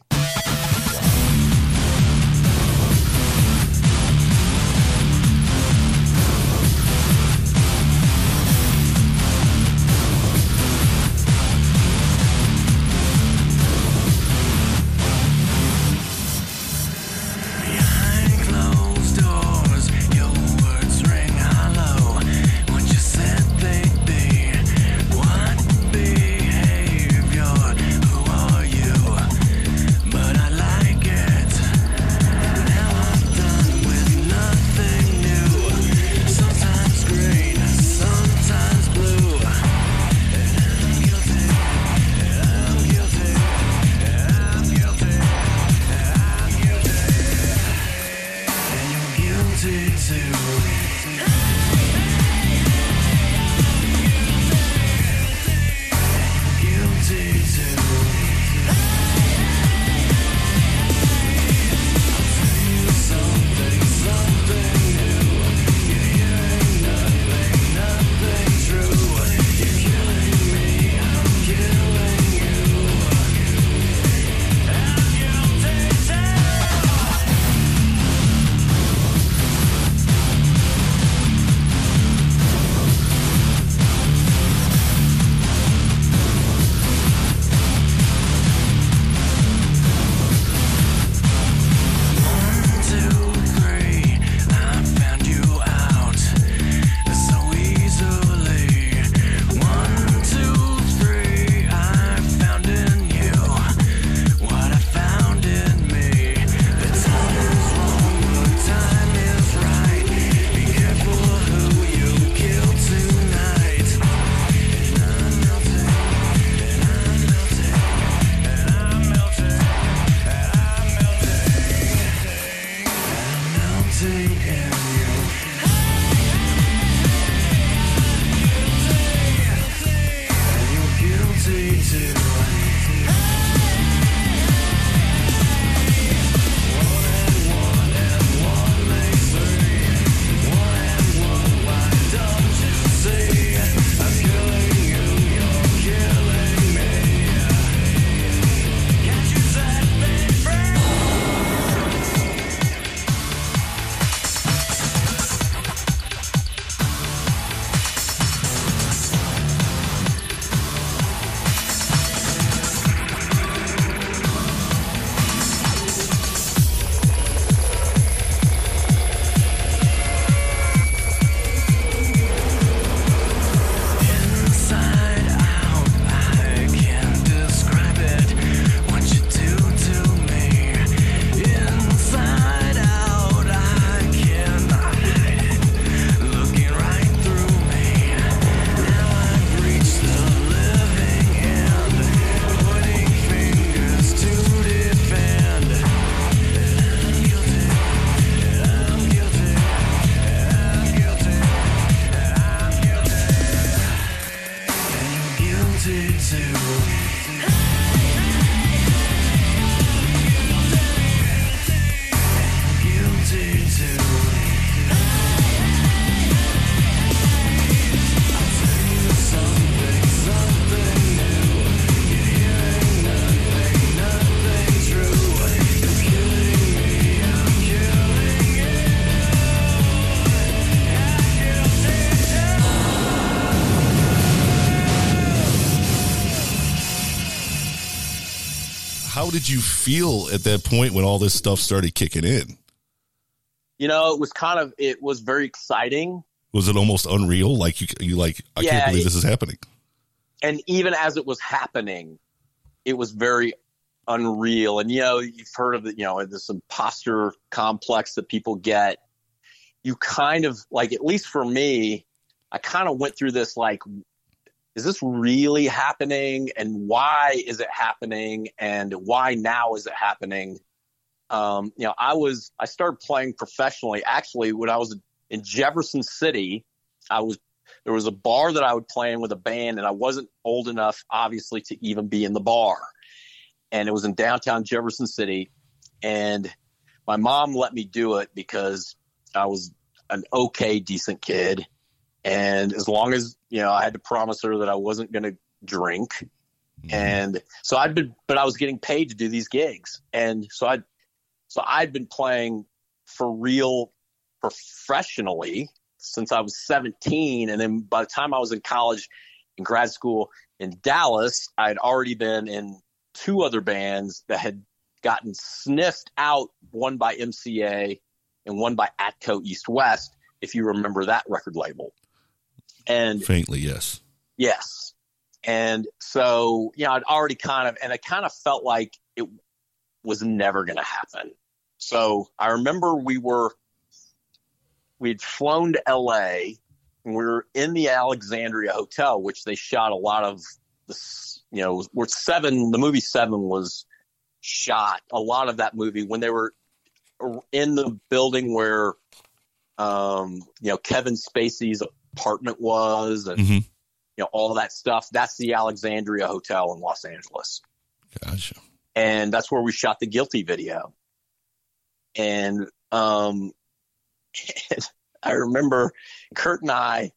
S2: Did you feel at that point when all this stuff started kicking in?
S5: You know, it was kind of it was very exciting.
S2: Was it almost unreal? Like you, you like I
S5: Yeah,
S2: can't believe
S5: it-
S2: this is happening.
S5: and even as it was happening, it was very unreal. And you know, you've heard of the you know this imposter complex that people get. You kind of like, at least for me, I kind of went through this like, is this really happening? And why is it happening? And why now is it happening? Um, you know, I was I started playing professionally actually when I was in Jefferson City. I was there was a bar that I would play in with a band, and I wasn't old enough, obviously, to even be in the bar. And it was in downtown Jefferson City, and my mom let me do it because I was an okay, decent kid, and as long as you know, I had to promise her that I wasn't going to drink, mm-hmm. and so I'd been, but I was getting paid to do these gigs, and so I, so I'd been playing for real, professionally since I was 17. And then by the time I was in college in grad school in Dallas, I had already been in two other bands that had gotten sniffed out, one by MCA and one by Atco East West, if you remember that record label. And
S2: Faintly, yes.
S5: Yes. And so, you know, I'd already kind of, and I kind of felt like it was never going to happen. So I remember we were, we'd flown to LA and we were in the Alexandria Hotel, which they shot a lot of this, you know, where seven, the movie Seven was shot. A lot of that movie when they were in the building where, um, you know, Kevin Spacey's apartment was and,
S2: Mhm.
S5: you know, all that stuff. That's the Alexandria Hotel in Los Angeles.
S2: Gotcha.
S5: And that's where we shot the guilty video. And um I remember Kurt and I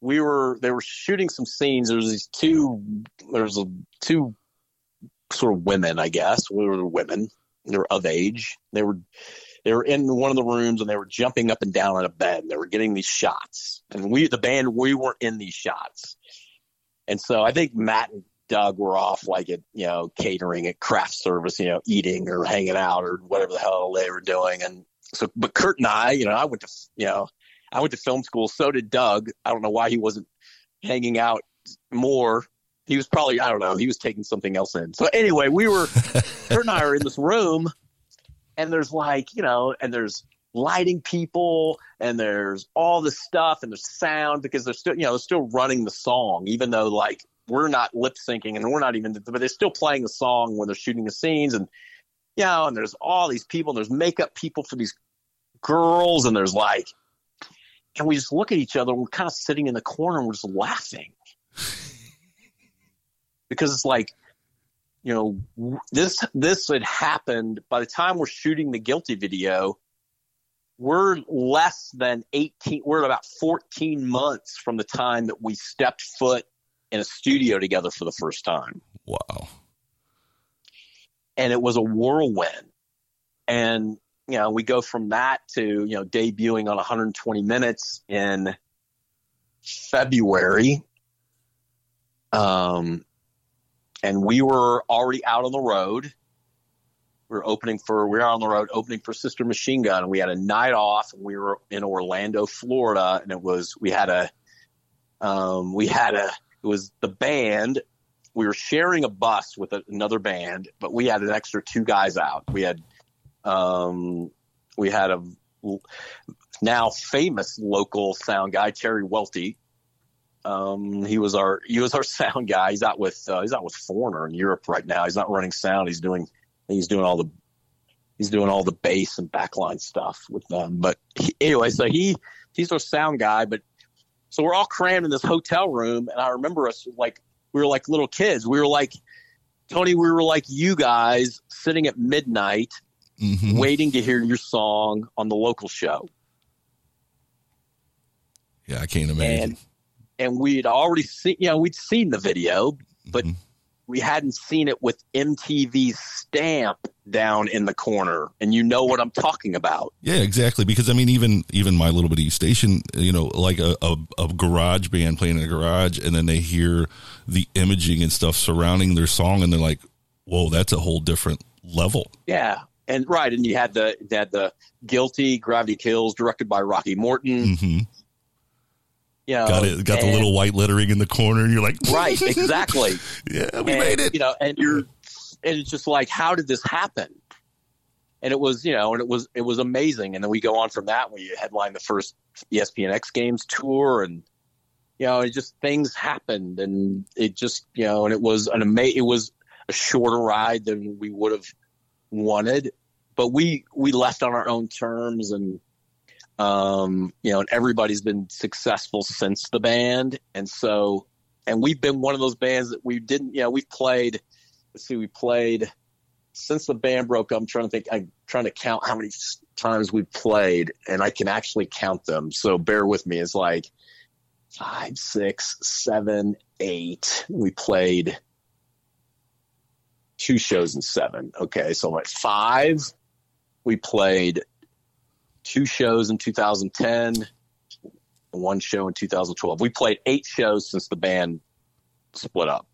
S5: we were they were shooting some scenes. There was these two there's a two sort of women, I guess. We were women. They were of age. They were they were in one of the rooms and they were jumping up and down on a bed. And They were getting these shots. And we the band we weren't in these shots. And so I think Matt and Doug were off like at you know catering at craft service, you know, eating or hanging out or whatever the hell they were doing. And so, but Kurt and I, you know, I went to you know, I went to film school. So did Doug. I don't know why he wasn't hanging out more. He was probably I don't know. He was taking something else in. So anyway, we were Kurt and I are in this room, and there's like you know, and there's lighting people and there's all this stuff and there's sound because they're still you know they're still running the song even though like we're not lip syncing and we're not even but they're still playing the song when they're shooting the scenes and you know and there's all these people and there's makeup people for these girls and there's like and we just look at each other and we're kind of sitting in the corner and we're just laughing. Because it's like you know this this had happened. By the time we're shooting the guilty video we're less than 18 we're about 14 months from the time that we stepped foot in a studio together for the first time.
S2: Wow.
S5: and it was a whirlwind. And you know we go from that to you know debuting on 120 minutes in february. Um and we were already out on the road. We were opening for we were on the road opening for sister machine gun and we had a night off and we were in orlando florida and it was we had a um we had a it was the band we were sharing a bus with a, another band but we had an extra two guys out. We had um we had a now famous local sound guy terry welty um, he was our he was our sound guy. He's out with uh, he's out with Foreigner in Europe right now. He's not running sound. He's doing he's doing all the he's doing all the bass and backline stuff with them. But he, anyway, so he he's our sound guy. But so we're all crammed in this hotel room, and I remember us like we were like little kids. We were like Tony. We were like you guys sitting at midnight
S2: Mhm.
S5: waiting to hear your song on the local show.
S2: Yeah, I can't imagine.
S5: and and we'd already seen you know we'd seen the video but
S2: Mhm.
S5: we hadn't seen it with MTV's stamp down in the corner and you know what I'm talking about
S2: Yeah, exactly. Because I mean, even even my little bitty station, you know, like a, a, a garage band playing in a garage, and then they hear the imaging and stuff surrounding their song, and they're like, Whoa, that's a whole different level.
S8: Yeah, and right, and you had the you had the guilty Gravity Kills, directed by Rocky Morton.
S2: hmm
S8: You know,
S2: Got it. Got the little white lettering in the corner, and you're like,
S8: right, exactly.
S2: yeah, we
S8: and,
S2: made it.
S8: You know, and you're, and it's just like, how did this happen? And it was, you know, and it was, it was amazing. And then we go on from that. We headline the first ESPN X Games tour, and you know, it just things happened, and it just, you know, and it was an amazing. It was a shorter ride than we would have wanted, but we we left on our own terms, and um, you know, and everybody's been successful since the band, and so and we've been one of those bands that we didn't, you know, we've played. Let's see, we played since the band broke up. I'm trying to think. I'm trying to count how many times we've played, and I can actually count them. So bear with me. It's like five, six, seven, eight. We played two shows in seven. Okay, so like five. We played two shows in 2010 one show in 2012. We played eight shows since the band split up.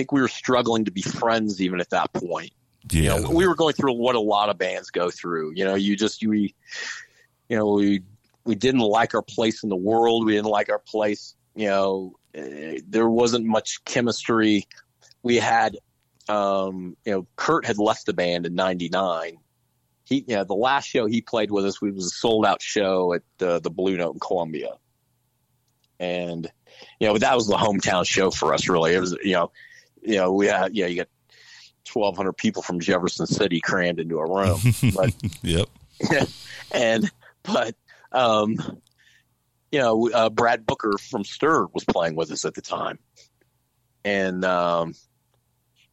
S5: Think we were struggling to be friends even at that point.
S2: Yeah.
S5: You know, we were going through what a lot of bands go through. You know, you just you, you know, we we didn't like our place in the world. We didn't like our place. You know, uh, there wasn't much chemistry. We had, um, you know, Kurt had left the band in '99. He, you know, the last show he played with us, we was a sold out show at uh, the Blue Note in Columbia, and you know that was the hometown show for us. Really, it was you know, you know we had yeah you got 1,200 people from Jefferson City crammed into a room, but
S2: yep.
S5: and but um, you know, uh, Brad Booker from Stir was playing with us at the time, and um,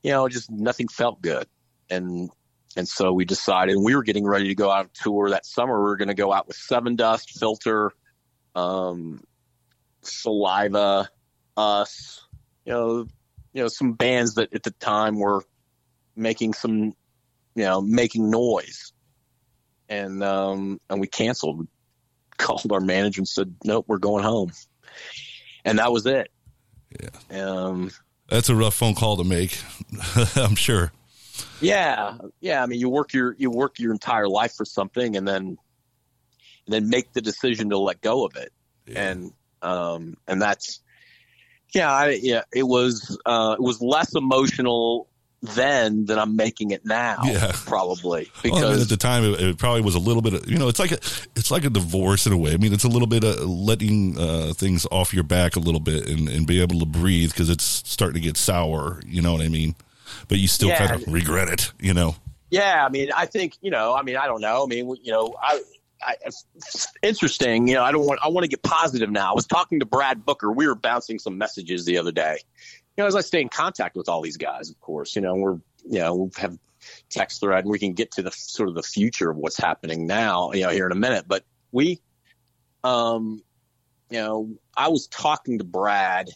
S5: you know, just nothing felt good, and and so we decided, we were getting ready to go out on tour that summer. We were going to go out with Sevendust, Filter, um, Saliva, us, you know, you know, some bands that at the time were making some, you know, making noise, and um, and we canceled. We called our manager and said, "Nope, we're going home," and that was it.
S2: Yeah.
S5: Um,
S2: That's a rough phone call to make. I'm sure.
S5: yeah, yeah. I mean, you work your you work your entire life for something, and then and then make the decision to let go of it,
S2: Yeah.
S5: and um, and that's yeah, I, yeah. It was uh, it was less emotional then than I'm making it now,
S2: Yeah.
S5: probably
S2: Well, I mean,
S5: because
S2: at the time, it, it probably was a little bit. Of, you know, it's like a, it's like a divorce in a way. I mean, it's a little bit of letting uh, things off your back a little bit and, and be able to breathe because it's starting to get sour. You know what I mean? But you still
S5: Yeah.
S2: kind of regret it. You know?
S5: Yeah, I mean, I think you know. I mean, I don't know. I mean, you know, I, I interesting. You know, I don't want. I want to get positive now. I was talking to Brad Booker. We were bouncing some messages the other day. You know, as I stay in contact with all these guys, of course. You know, we're you know we have text thread, and we can get to the sort of the future of what's happening now. You know, here in a minute, but we, um, you know, I was talking to Brad.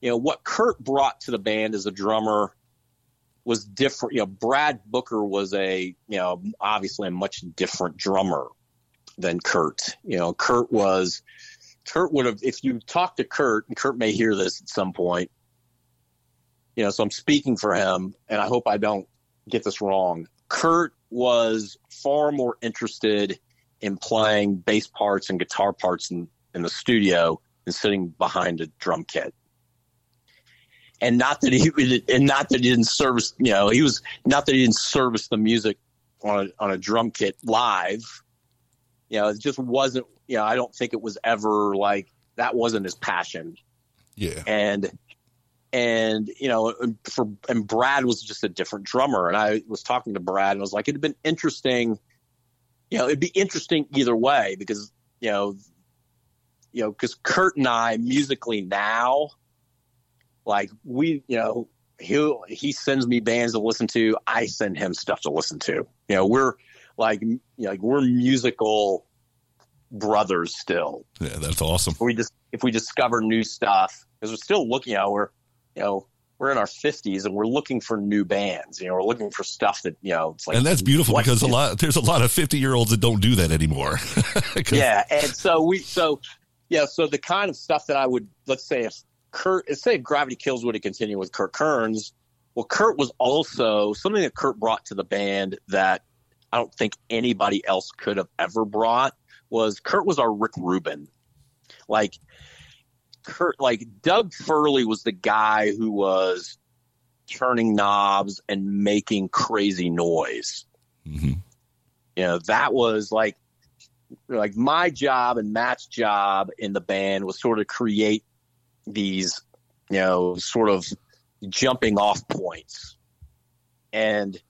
S5: You know, what Kurt brought to the band as a drummer was different. You know, Brad Booker was a, you know, obviously a much different drummer than Kurt. You know, Kurt was, Kurt would have, if you talk to Kurt, and Kurt may hear this at some point, you know, so I'm speaking for him, and I hope I don't get this wrong. Kurt was far more interested in playing bass parts and guitar parts in, in the studio than sitting behind a drum kit and not that he and not that he didn't service you know he was not that he didn't service the music on a, on a drum kit live you know it just wasn't you know i don't think it was ever like that wasn't his passion.
S2: Yeah.
S5: and and you know for and brad was just a different drummer. And i was talking to brad and i was like it'd been interesting you know it'd be interesting either way because you know you know because kurt and i musically now like we you know he he sends me bands to listen to. I send him stuff to listen to. You know we're like you know, like we're musical brothers still
S2: Yeah. That's awesome.
S5: if we just if we discover new stuff because we're still looking you know we're you know we're in our 50s and we're looking for new bands you know we're looking for stuff that you know it's like
S2: and that's beautiful
S5: what-
S2: because a lot there's a lot of 50 year olds that don't do that anymore.
S5: yeah and so we so yeah so the kind of stuff that i would let's say if kurt let's say if gravity kills would have continued with kurt Kerns well kurt was also something that kurt brought to the band that i don't think anybody else could have ever brought was kurt was our rick rubin like kurt like doug Firley was the guy who was turning knobs and making crazy noise
S2: Mhm.
S5: you know that was like like my job and Matt's job in the band was sort of create these, you know, sort of jumping off points. And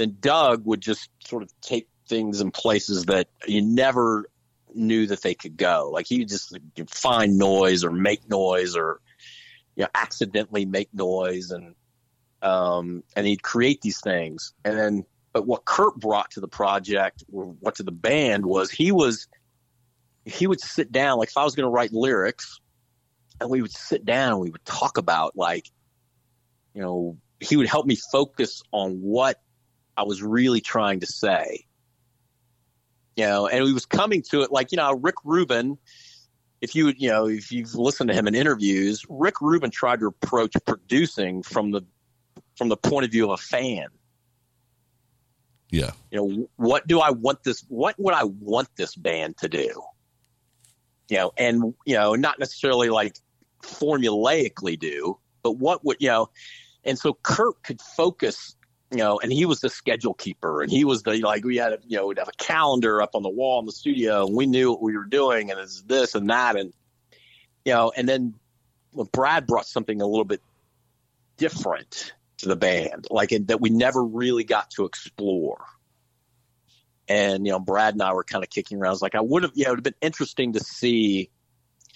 S5: then Doug would just sort of take things in places that you never knew that they could go. Like he would just find noise or make noise or you know accidentally make noise and um and he'd create these things. And then but what Kurt brought to the project or what to the band was he was he would sit down like if I was going to write lyrics and we would sit down and we would talk about like you know he would help me focus on what I was really trying to say you know and he was coming to it like you know Rick Rubin if you you know if you've listened to him in interviews Rick Rubin tried to approach producing from the from the point of view of a fan.
S2: Yeah.
S5: You know, what do I want this? What would I want this band to do? You know, and you know, not necessarily like formulaically do, but what would you know? And so Kurt could focus, you know, and he was the schedule keeper, and he was the like we had, a, you know, we'd have a calendar up on the wall in the studio, and we knew what we were doing, and it's this and that, and you know, and then when Brad brought something a little bit different to the band, like that we never really got to explore. And you know, Brad and I were kind of kicking around. I was like, I would have, you know, it would have been interesting to see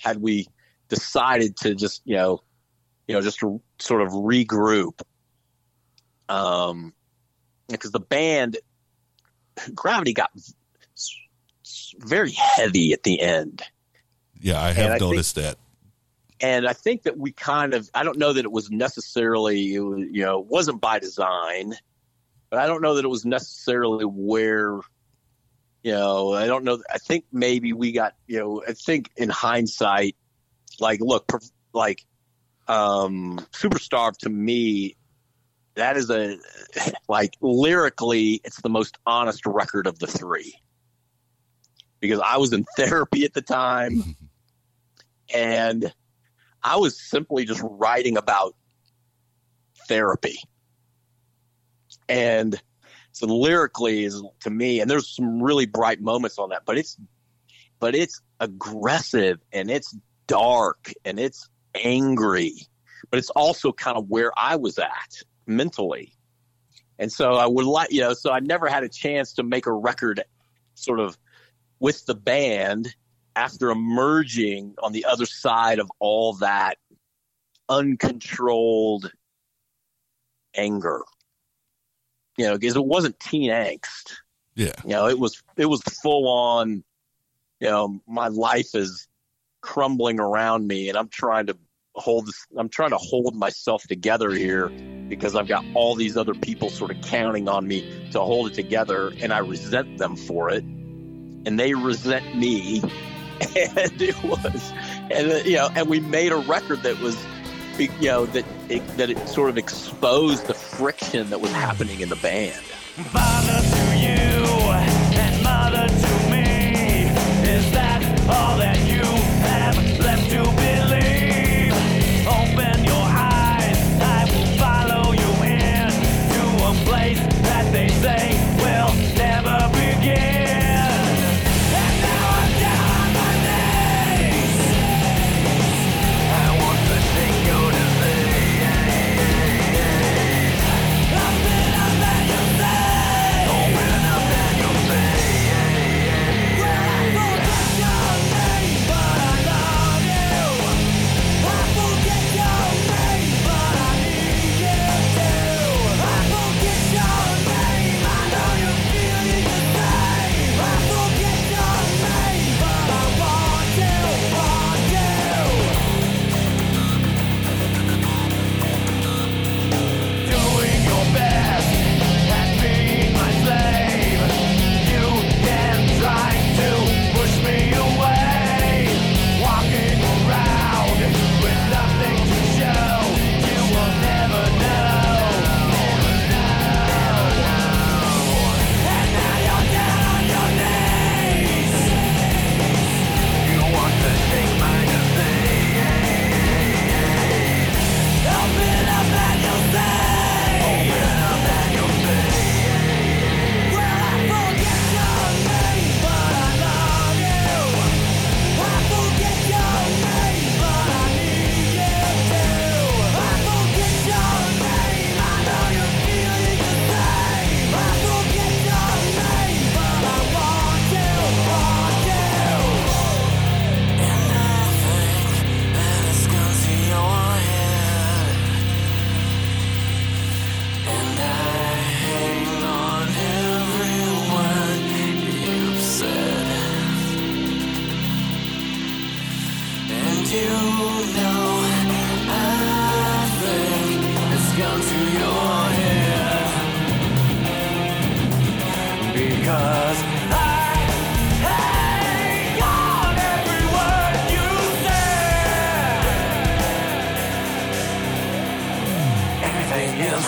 S5: had we decided to just, you know, you know, just to sort of regroup. Um, because the band Gravity got very heavy at the end.
S2: Yeah, I
S5: And
S2: have
S5: I think-
S2: noticed that.
S5: and I think that we kind of I don't know that it was necessarily it was, you know it wasn't by design, but I don't know that it was necessarily where you know I don't know I think maybe we got you know I think in hindsight like look like um superstarved to me that is a like lyrically it's the most honest record of the three because I was in therapy at the time and I was simply just writing about therapy. And so lyrically is to me, and there's some really bright moments on that, but it's but it's aggressive and it's dark and it's angry, but it's also kind of where I was at mentally. And so I would like, you know, so I never had a chance to make a record sort of with the band after emerging on the other side of all that uncontrolled anger. You know, because it wasn't teen angst.
S2: Yeah.
S5: You know, it was it was full on. You know, my life is crumbling around me, and I'm trying to hold. I'm trying to hold myself together here because I've got all these other people sort of counting on me to hold it together, and I resent them for it, and they resent me, and it was, and uh, you know, and we made a record that was, you know, that it, that it sort of exposed the friction that was happening in the band.
S8: Father to you and mother to me. Is that all that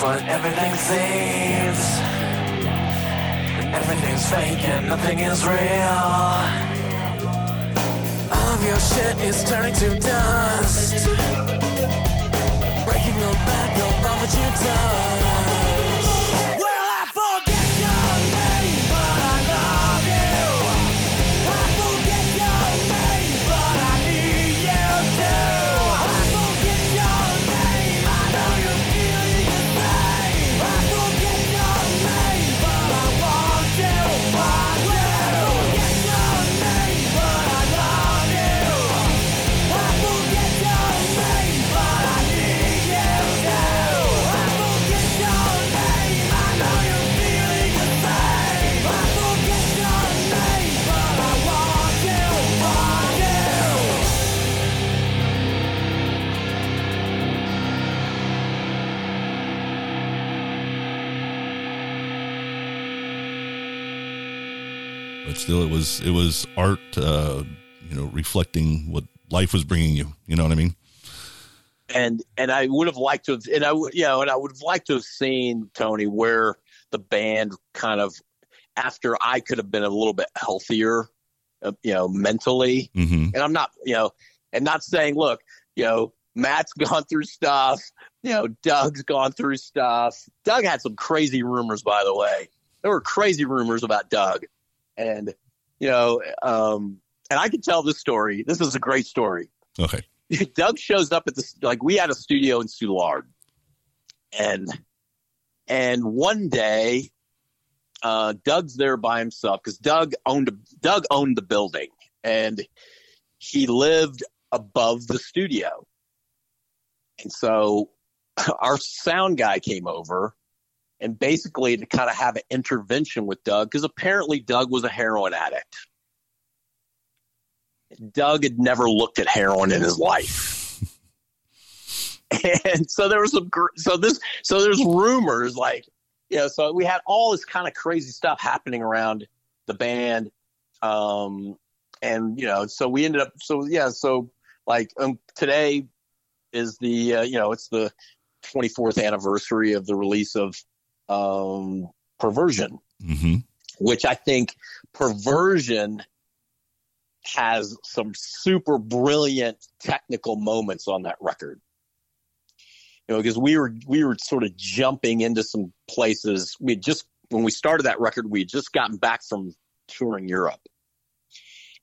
S8: what everything seems. Everything's fake and nothing is real. Of your shit is turning to dust. Breaking the back of all that you touch.
S2: Still, it was it was art, uh, you know, reflecting what life was bringing you. You know what I mean?
S5: and and I would have liked to have, and I would, you know, and I would have liked to have seen Tony where the band kind of after I could have been a little bit healthier, uh, you know, mentally.
S2: hmm
S5: And I'm not, you know, and not saying, look, you know, Matt's gone through stuff, you know, Doug's gone through stuff. Doug had some crazy rumors, by the way. There were crazy rumors about Doug, and you know, um, and I can tell this story. This is a great story.
S2: Okay.
S5: Doug shows up at the like we had a studio in Soulard, and and one day, uh, Doug's there by himself because Doug owned a, Doug owned the building and he lived above the studio, and so our sound guy came over and basically to kind of have an intervention with Doug because apparently Doug was a heroin addict. Doug had never looked at heroin in his life. and so there was some so this so there's rumors like you know so we had all this kind of crazy stuff happening around the band um and you know so we ended up so yeah so like um today is the uh, you know it's the 24th anniversary of the release of um perversion
S2: hmm
S5: which I think perversion has some super brilliant technical moments on that record. You know, because we were we were sort of jumping into some places. We just when we started that record, we had just gotten back from touring Europe.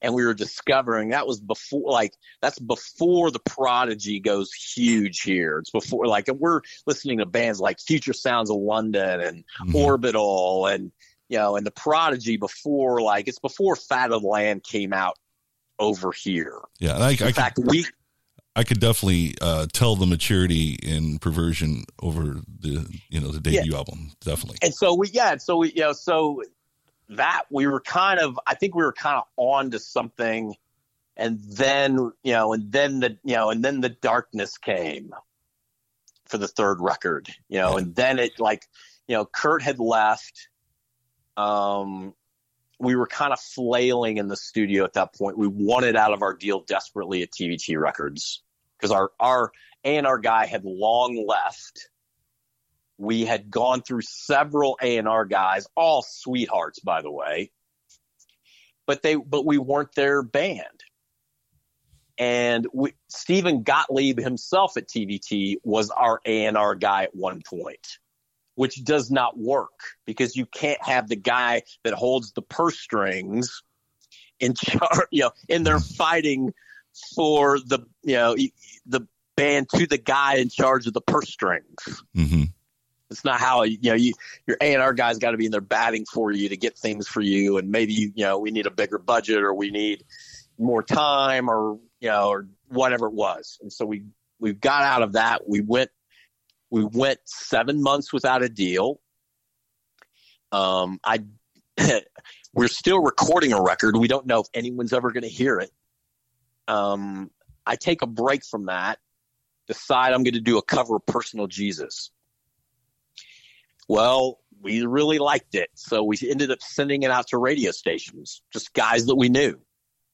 S5: And we were discovering that was before like that's before the prodigy goes huge here. It's before like and we're listening to bands like Future Sounds of London and
S2: Mhm.
S5: Orbital and you know, and the Prodigy before, like, it's before Fat of the Land came out over here.
S2: Yeah, I, I,
S5: In
S2: could,
S5: fact, we,
S2: I could definitely uh, tell the maturity in perversion over the you know the debut album. Definitely.
S5: and so we, yeah, so we, you know, so that we were kind of, I think we were kind of on to something. And then, you know, and then the, you know, and then the darkness came for the third record, you know, and then it like, you know, Kurt had left. Um, we were kind of flailing in the studio at that point. We wanted out of our deal desperately at TVT Records because our our and R guy had long left. We had gone through several A and R guys, all sweethearts, by the way, but they but we weren't their band. And we, Stephen Gottlieb himself at TVT was our A and R guy at one point which does not work because you can't have the guy that holds the purse strings in charge, you know, and they're fighting for the, you know, the band to the guy in charge of the purse strings.
S2: hmm
S5: It's not how, you know, you, your A&R guy's got to be in there batting for you to get things for you. And maybe, you know, we need a bigger budget or we need more time or, you know, or whatever it was. And so we, we got out of that. We went we went seven months without a deal. Um, I we're still recording a record. We don't know if anyone's ever going to hear it. Um, I take a break from that. Decide I'm going to do a cover of Personal Jesus. Well, we really liked it, so we ended up sending it out to radio stations, just guys that we knew,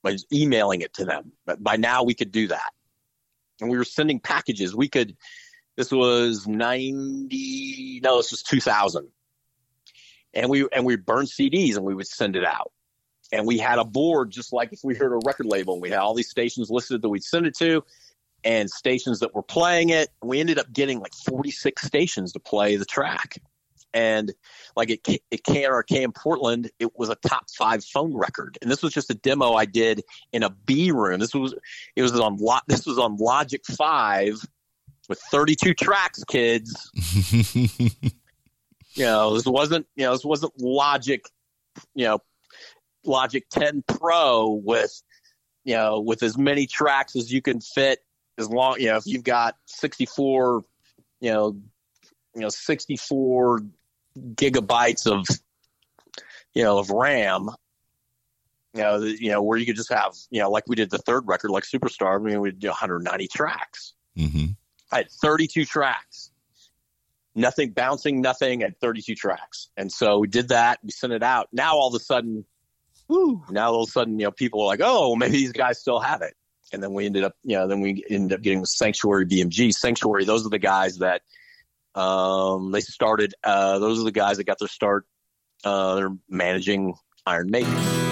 S5: by emailing it to them. But by now we could do that, and we were sending packages. We could This was ninety. No, this was two thousand. And we and we burned CDs and we would send it out. And we had a board just like if we heard a record label. And we had all these stations listed that we'd send it to, and stations that were playing it. We ended up getting like forty six stations to play the track. And like K- at KNRK in Portland, it was a top five phone record. And this was just a demo I did in a B room. This was it was on this was on Logic Five with 32 tracks, kids. you know, this wasn't you know this wasn't Logic, you know, Logic 10 Pro with you know with as many tracks as you can fit. As long you know if you've got 64, you know, you know 64 gigabytes of you know of RAM. You know, the, you know where you could just have you know like we did the third record like Superstarved. I mean, we did 190 tracks.
S2: hmm
S5: I had 32 tracks. Nothing bouncing, nothing at 32 tracks. And so we did that. We sent it out. Now all of a sudden, whoo, now all of a sudden, you know, people are like, oh, maybe these guys still have it. And then we ended up, you know, then we ended up getting Sanctuary BMG. Sanctuary, those are the guys that um, they started, uh, those are the guys that got their start. Uh, they're managing Iron Maiden.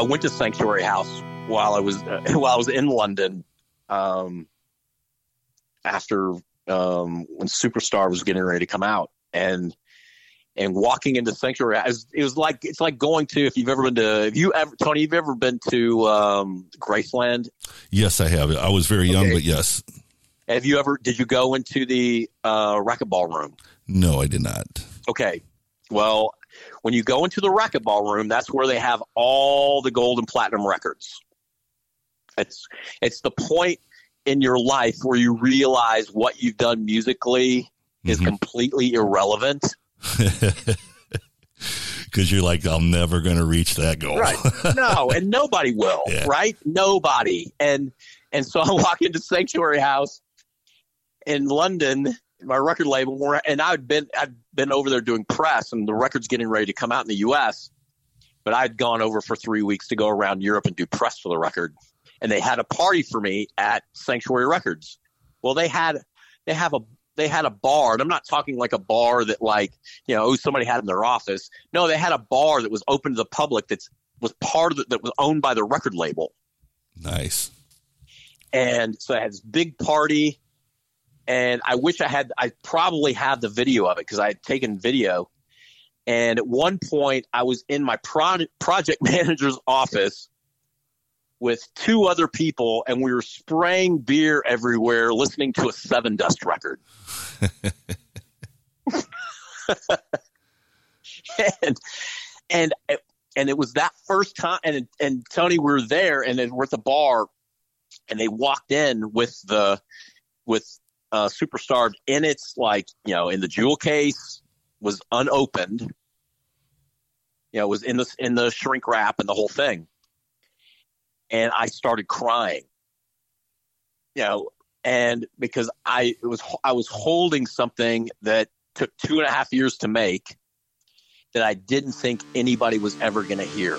S8: I
S5: went to Sanctuary House while I was uh, while I was in London um, after um, when Superstarved was getting ready to come out, and and walking into Sanctuary, was, it was like it's like going to if you've ever been to if you ever Tony, you've ever been to um, Graceland?
S2: Yes, I have. I was very young,
S5: Okay.
S2: but yes.
S5: Have you ever did you go into the uh, racquetball room?
S2: No, I did not.
S5: Okay. Well, When you go into the racquetball room, that's where they have all the gold and platinum records. It's it's the point in your life where you realize what you've done musically is
S2: Mhm.
S5: completely irrelevant.
S2: Because you're like, I'm never going to reach that goal.
S5: Right. No, and nobody will,
S2: Yeah.
S5: right? Nobody. And and so I walk into Sanctuary House in London, my record label, and I'd been I'd been over there doing press and the record's getting ready to come out in the US. But I'd gone over for three weeks to go around Europe and do press for the record. And they had a party for me at Sanctuary Records. Well, they had they have a they had a bar, and I'm not talking like a bar that like, you know, oh, somebody had in their office. No, they had a bar that was open to the public that's was part of the, that was owned by the record label.
S2: Nice.
S5: And so I had this big party and I wish I had I probably have the video of it because I had taken video. And at one point I was in my pro- project manager's office with two other people and we were spraying beer everywhere listening to a Sevendust record. and and and it was that first time and and Tony we were there and we're at the bar and they walked in with the with uh Superstarved in its like you know in the jewel case was unopened. You know was in the in the shrink wrap and the whole thing. And I started crying. You know and because I it was I was holding something that took two and a half years to make that I didn't think anybody was ever going to hear.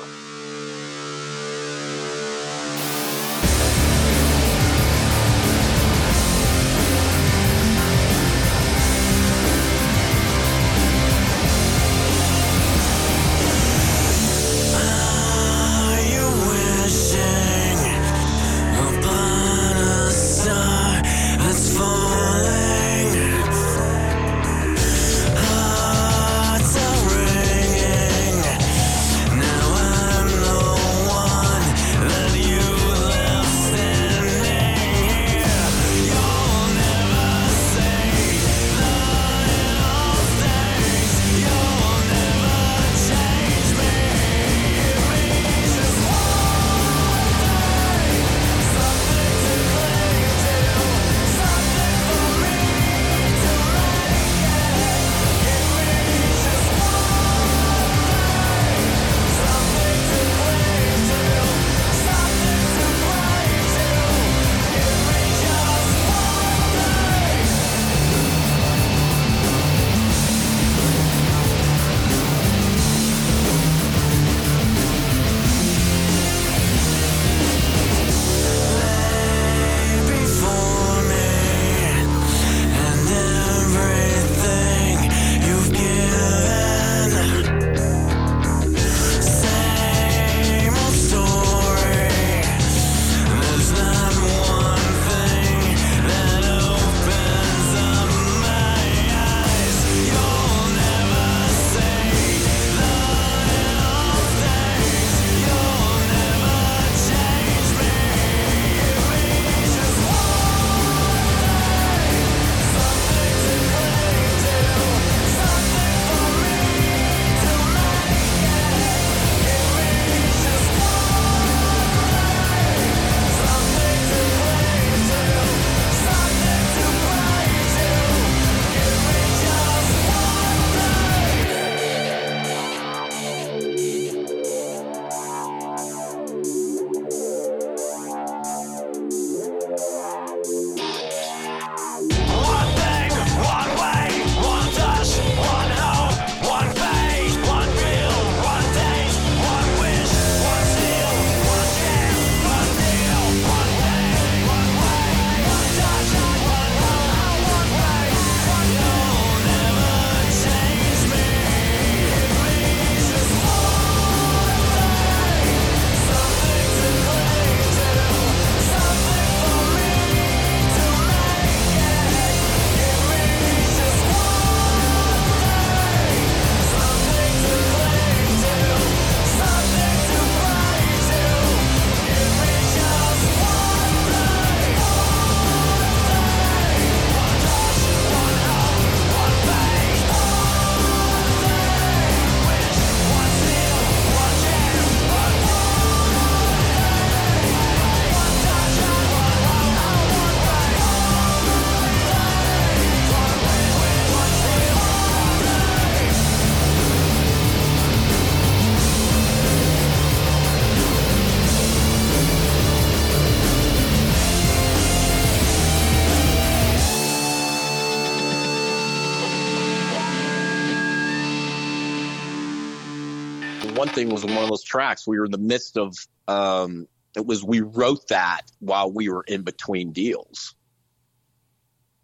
S5: Thing was one of those tracks we were in the midst of. Um, it was we wrote that while we were in between deals.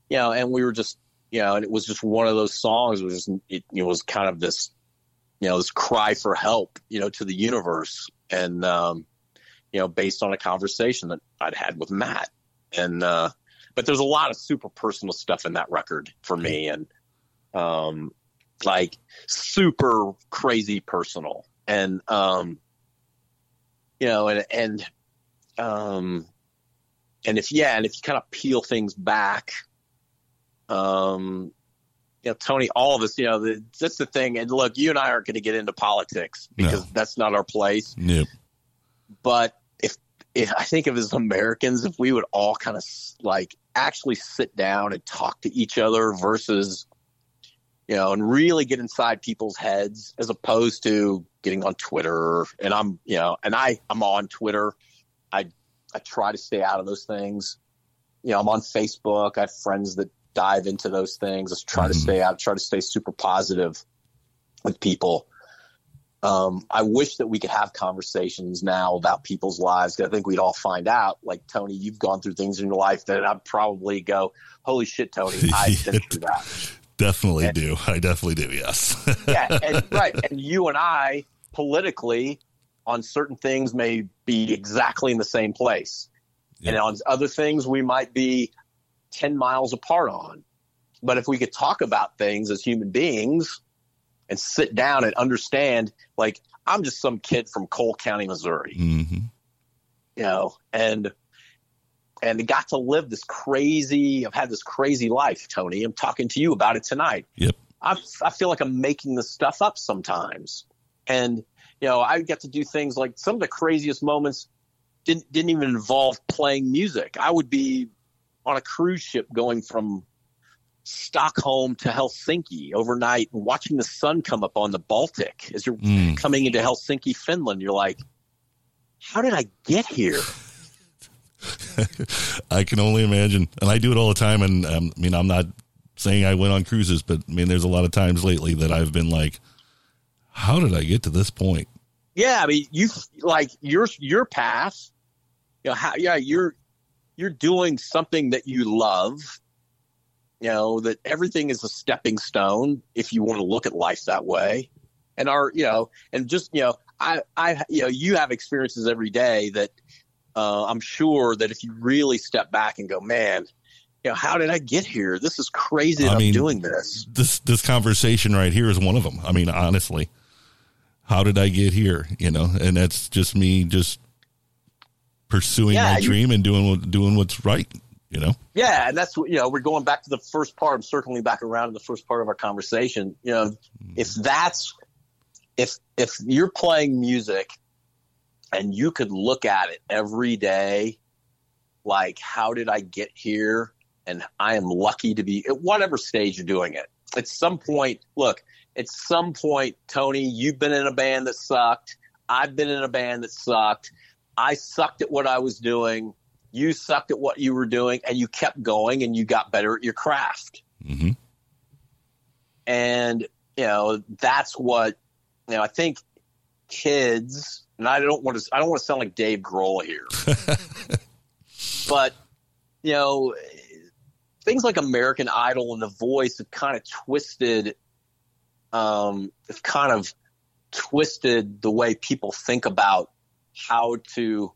S5: You know, and we were just you know, and it was just one of those songs. It was just it, it was kind of this you know this cry for help you know to the universe and um, you know based on a conversation that I'd had with Matt and uh, but there's a lot of super personal stuff in that record for me and um, like super crazy personal and um, you know and and um, and if yeah and if you kind of peel things back um you know, Tony, all of us, you know, the, that's the thing. And look, you and I aren't going to get into politics because
S2: No.
S5: that's not our place. But if, if I think of as Americans, if we would all kind of like actually sit down and talk to each other versus, you know, and really get inside people's heads as opposed to getting on Twitter. And I'm, you know, and I, I'm on Twitter. I, I try to stay out of those things. You know, I'm on Facebook. I have friends that dive into those things. I try to
S2: Mhm.
S5: stay out, try to stay super positive with people. Um, I wish that we could have conversations now about people's lives. I think we'd all find out, like Tony, you've gone through things in your life that I'd probably go, "Holy shit, Tony, I've been through that."
S2: Definitely
S5: Yeah.
S2: do. I definitely do. Yes.
S5: yeah, and right, and you and I politically on certain things may be exactly in the same place, and on other things we might be ten miles apart on. But if we could talk about things as human beings and sit down and understand, like I'm just some kid from Cole County, Missouri,
S2: hmm
S5: you know, and and got to live this crazy. I've had this crazy life, Tony. I'm talking to you about it tonight.
S2: Yep.
S5: I, I feel like I'm making this stuff up sometimes. And, you know, I get to do things like some of the craziest moments didn't, didn't even involve playing music. I would be on a cruise ship going from Stockholm to Helsinki overnight and watching the sun come up on the Baltic as you're
S2: Mm.
S5: coming into Helsinki, Finland. You're like, how did I get here?
S2: I can only imagine, and I do it all the time. And um, I mean, I'm not saying I went on cruises, but I mean, there's a lot of times lately that I've been like, "How did I get to this point?"
S5: Yeah, I mean, you like your your path. You know, how, yeah, you're you're doing something that you love. You know that everything is a stepping stone if you want to look at life that way. And our, you know, and just you know, I, I, you know, you have experiences every day that uh, I'm sure that if you really step back and go, man, you know, how did I get here? This is crazy that
S2: I mean,
S5: am doing this.
S2: This this conversation right here is one of them. I mean, honestly, how did I get here? You know, and that's just me just pursuing
S5: Yeah,
S2: my
S5: you-
S2: dream and doing what doing what's right. You know,
S5: Yeah, and that's you know. We're going back to the first part. I'm circling back around to the first part of our conversation. You know, hmm. if that's if if you're playing music and you could look at it every day, like how did I get here? And I am lucky to be at whatever stage you're doing it. At some point, look, at some point, Tony, you've been in a band that sucked. I've been in a band that sucked. I sucked at what I was doing. You sucked at what you were doing, and you kept going and you got better at your craft.
S2: hmm
S5: And, you know, that's what, you know, I think kids, and I don't want to, I don't want to sound like Dave Grohl here, but, you know, things like American Idol and The Voice have kind of twisted, um, have kind of twisted the way people think about how to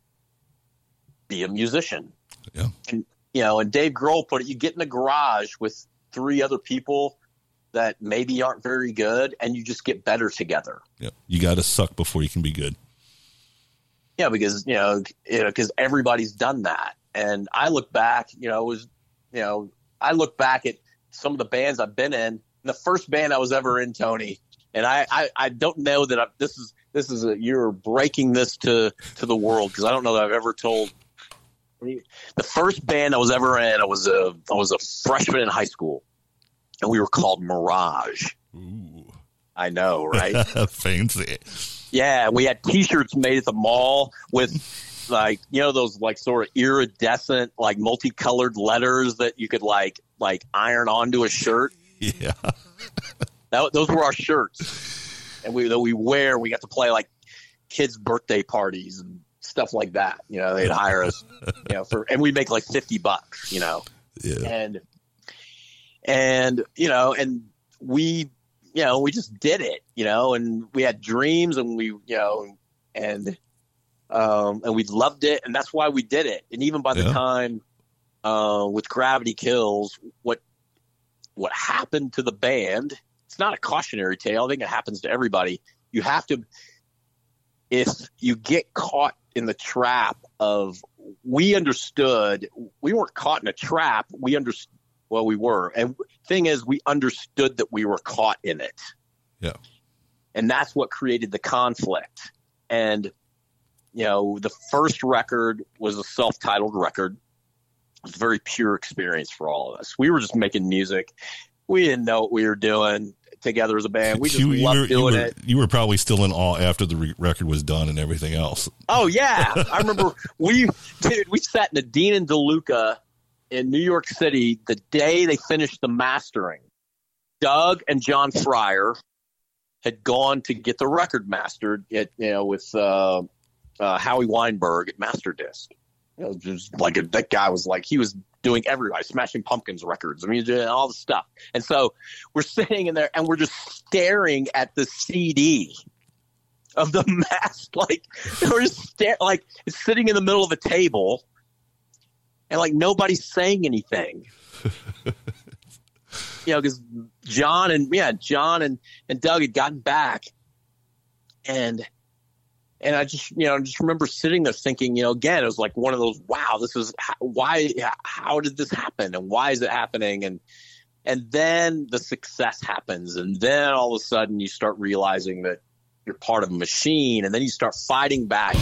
S5: be a musician.
S2: Yeah.
S5: And, you know, and Dave Grohl put it, you get in a garage with three other people that maybe aren't very good and you just get better together.
S2: yeah. You got to suck before you can be good.
S5: Yeah, because you know, you know, because everybody's done that. And I look back, you know, it was, you know, I look back at some of the bands I've been in. The first band I was ever in, Tony, and I, I, I don't know that I, this is this is a, you're breaking this to to the world because I don't know that I've ever told. The first band I was ever in, I was a I was a freshman in high school, and we were called Mirage.
S2: Ooh,
S5: I know, right?
S2: fancy.
S5: Yeah, we had T-shirts made at the mall with like you know those like sort of iridescent like multicolored letters that you could like like iron onto a shirt.
S2: Yeah,
S5: That, those were our shirts. and we that we wear. We got to play like kids' birthday parties and stuff like that. You know, they'd hire us, you know, for and we make like fifty bucks. You know,
S2: Yeah.
S5: and and you know and we you know we just did it you know and we had dreams and we you know and um and we loved it and that's why we did it and even by the
S2: Yeah.
S5: time uh with gravity kills what what happened to the band. It's not a cautionary tale. I think it happens to everybody. You have to if you get caught in the trap of we understood we weren't caught in a trap. We understood well we were. And thing is we understood that we were caught in it.
S2: Yeah.
S5: and that's what created the conflict. And you know the first record was a self-titled record. it was a very pure experience for all of us we were just making music we didn't know what we were doing together as a band we just
S2: you, you
S5: loved
S2: were, you,
S5: doing
S2: were,
S5: it
S2: you were probably still in awe after the re- record was done and everything else.
S5: Oh yeah, I remember we dude we sat in the Dean and DeLuca in New York City the day they finished the mastering. Doug and John Fryer had gone to get the record mastered at you know with uh, uh, Howie Weinberg at Masterdisc. Just like that guy was like he was doing everybody, Smashing Pumpkins records. I mean, all the stuff. And so we're sitting in there and we're just staring at the CD of the mask. Like we're just staring, like it's sitting in the middle of a table, and like nobody's saying anything. you know, because John and yeah, John and and Doug had gotten back, and and I just you know just remember sitting there thinking, you know, again, it was like one of those, wow, this is why, how did this happen, and why is it happening, and and then the success happens, and then all of a sudden you start realizing that you're part of a machine, and then you start fighting back.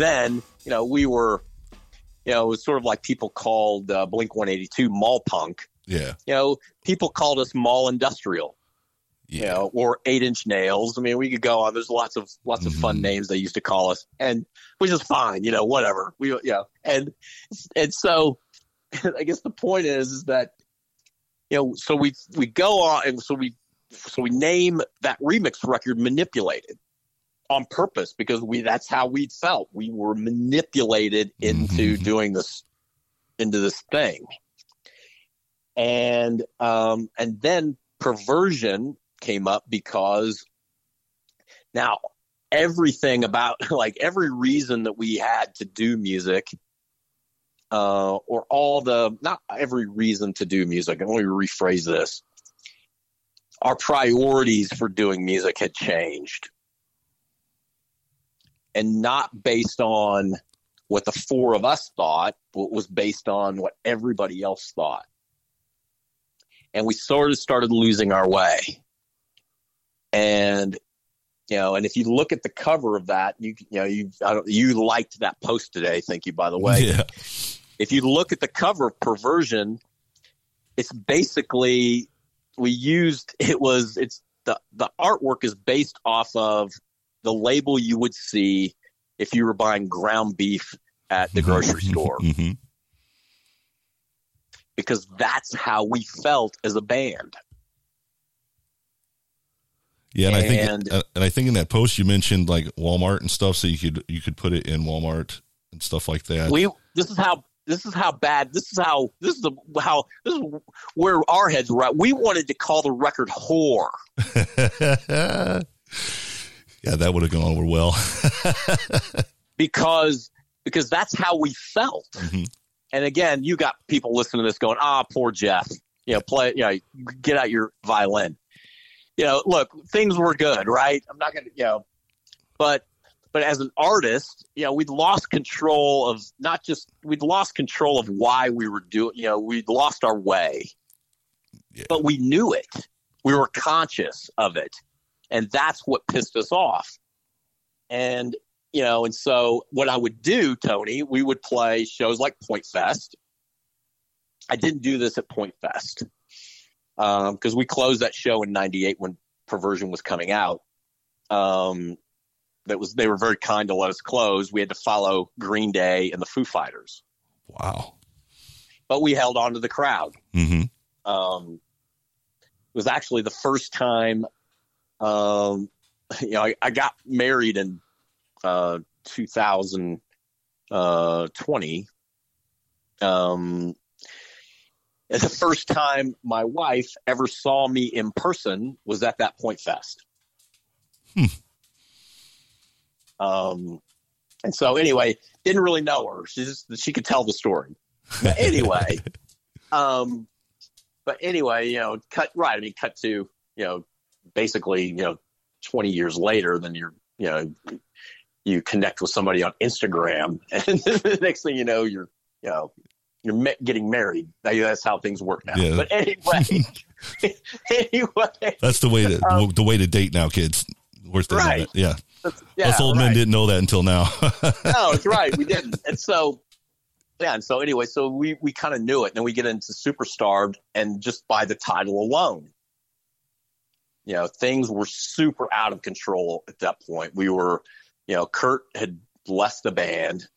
S5: Then, you know, we were, you know, it was sort of like people called uh, Blink 182 mall punk.
S2: Yeah.
S5: You know, people called us mall industrial.
S2: Yeah.
S5: You know, or eight inch nails. I mean, we could go on. There's lots of lots of fun
S2: Mhm.
S5: names they used to call us, and which is fine. You know, whatever. We, you know, and and so I guess the point is, is that you know, so we we go on, and so we so we name that remix record manipulated on purpose because we that's how we felt. We were manipulated into
S2: Mhm.
S5: doing this into this thing. And um and then perversion came up because now everything about like every reason that we had to do music uh or all the not every reason to do music. Let me rephrase this. Our priorities for doing music had changed and not based on what the four of us thought, but was based on what everybody else thought. And we sort of started losing our way. And you know, and if you look at the cover of that, you you know, you I don't, you liked that post today. Thank you, by the way
S2: Yeah.
S5: if you look at the cover of perversion it's basically we used it was it's the the artwork is based off of the label you would see if you were buying ground beef at the grocery store.
S2: Hmm
S5: because that's how we felt as a band.
S2: Yeah, and, I think uh, and I think in that post you mentioned like Walmart and stuff, so you could you could put it in Walmart and stuff like that.
S5: we this is how this is how bad this is how this is the how this is where our heads were at. We wanted to call the record whore
S2: yeah, that would have gone over well.
S5: because because that's how we felt.
S2: Mhm.
S5: And again, you got people listening to this going, "Ah, poor Jeff." You know, play. You know, get out your violin. You know, look, things were good, right? I'm not gonna, you know, but but as an artist, you know, we'd lost control of not just we'd lost control of why we were doing. You know, we'd lost our way,
S2: Yeah.
S5: but we knew it. We were conscious of it, and that's what pissed us off. And you know, and so what I would do, Tony, we would play shows like Point Fest. I didn't do this at Point Fest because we closed that show in '98 when Perversion was coming out. Um, that was they were very kind to let us close. We had to follow Green Day and the Foo Fighters,
S2: wow.
S5: but we held on to the crowd.
S2: hmm
S5: Um, it was actually the first time, um, you know, I, I got married in uh, 2020. Um, and the first time my wife ever saw me in person was at that Point Fest.
S2: Hmm.
S5: Um, and so anyway, didn't really know her. She just she could tell the story. But anyway, um, but anyway, you know, cut right. I mean, cut to you know, basically, you know, twenty years later, then you're you know, you connect with somebody on Instagram, and the next thing you know, you're you know, you're getting married. That's how things work now.
S2: Yeah.
S5: But anyway, anyway,
S2: That's the way to
S5: Um,
S2: the way to date now, kids. Worst.
S5: Right.
S2: Yeah.
S5: yeah,
S2: Us old men didn't know that until now.
S5: no, it's right. We didn't. And so, yeah. And so, anyway, so we, we kind of knew it. And then we get into Superstarved, and just by the title alone, you know, things were super out of control at that point. We were, you know, Kurt had left the band.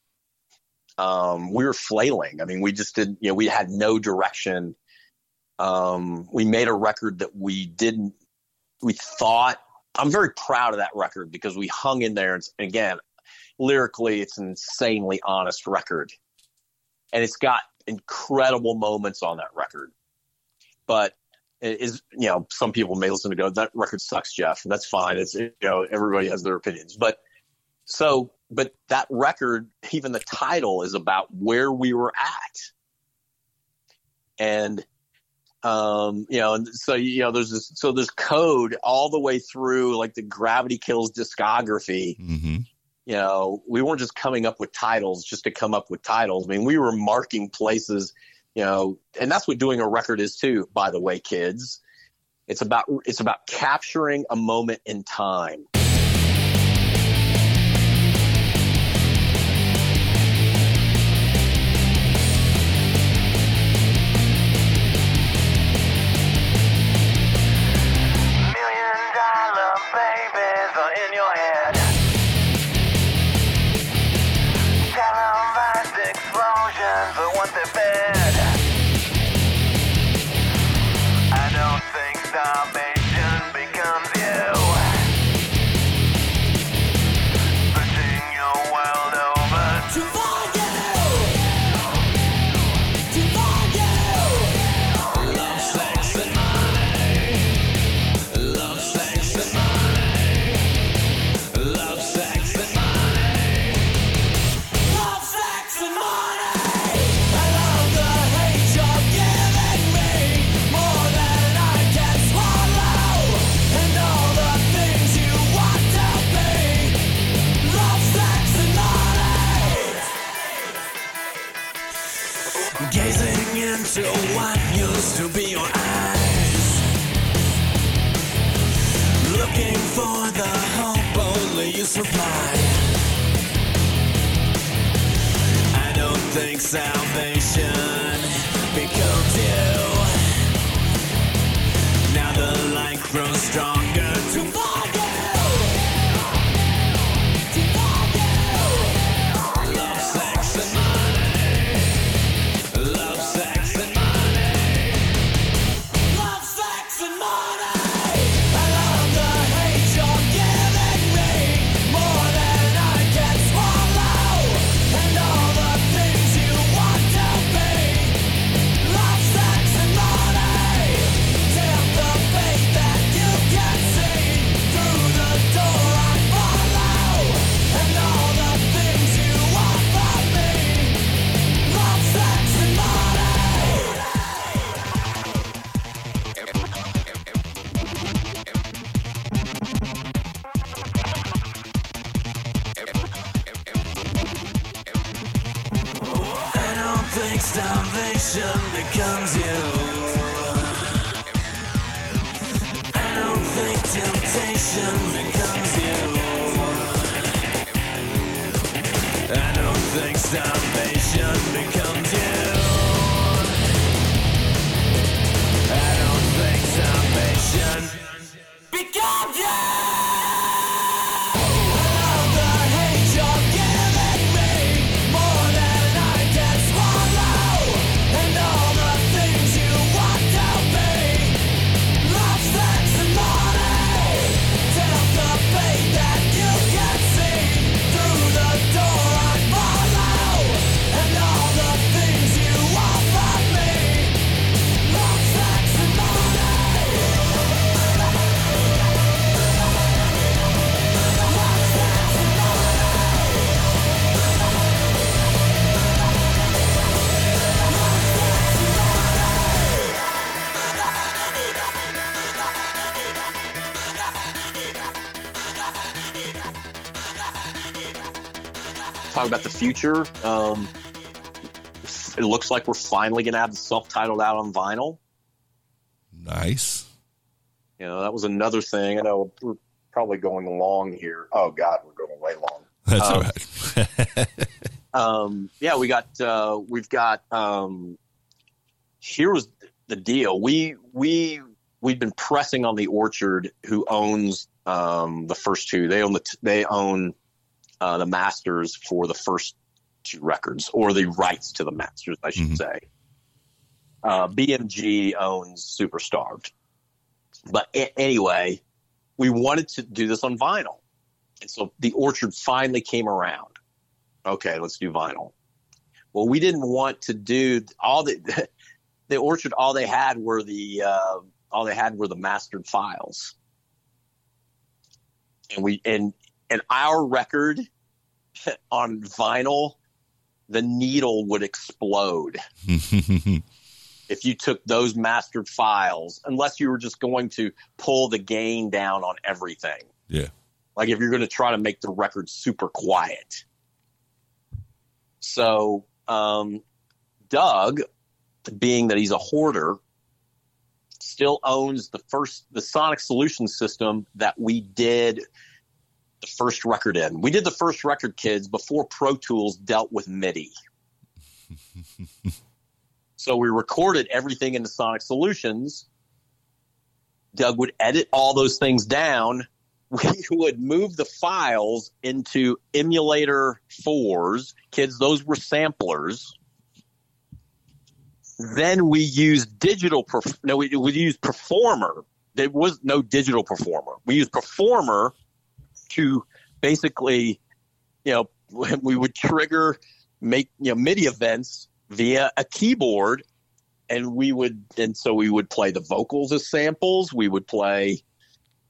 S5: Um, we were flailing. I mean, we just didn't, you know, we had no direction. Um, we made a record that we didn't, we thought, I'm very proud of that record because we hung in there. And again, lyrically, it's an insanely honest record. And it's got incredible moments on that record. But is, you know, some people may listen to go, that record sucks, Jeff. That's fine. It's, you know, everybody has their opinions. But so, but that record, even the title is about where we were at. And, um, you know, and so, you know, there's this, so there's code all the way through like the Gravity Kills discography
S2: hmm
S5: you know, we weren't just coming up with titles just to come up with titles. I mean, we were marking places, you know, and that's what doing a record is too, by the way, kids. It's about it's about capturing a moment in time.
S8: Think salvation becomes you. Now the light grows stronger
S5: about the future. Um, it looks like we're finally going to have the self-titled out on vinyl.
S2: Nice.
S5: You know, that was another thing. I know we're probably going long here. Oh God, we're going way long.
S2: That's
S5: Um,
S2: all right.
S5: um, yeah, we got uh, we've got. Um, here was the deal. We we we've been pressing on the Orchard, who owns um, the first two. They own the t- they own uh, the masters for the first two records, or the rights to the masters, I should
S2: Mhm.
S5: say. Uh, BMG owns Superstarved, but a- anyway, we wanted to do this on vinyl, and so the Orchard finally came around. Okay, let's do vinyl. Well, we didn't want to do all the the Orchard. All they had were the uh, all they had were the mastered files, and we and and our record on vinyl, the needle would explode if you took those mastered files, unless you were just going to pull the gain down on everything.
S2: yeah.
S5: Like if you're going to try to make the record super quiet. So, um, Doug, being that he's a hoarder, still owns the first, the Sonic Solution system that we did the first record in. We did the first record, kids, before Pro Tools dealt with MIDI. so we recorded everything in the Sonic Solutions. Doug would edit all those things down we would move the files into emulator fours. Kids, those were samplers. Then we used digital, perf- no, we would use Performer there was no digital performer. We used performer to basically, you know, we would trigger make you know MIDI events via a keyboard, and we would and so we would play the vocals as samples. We would play,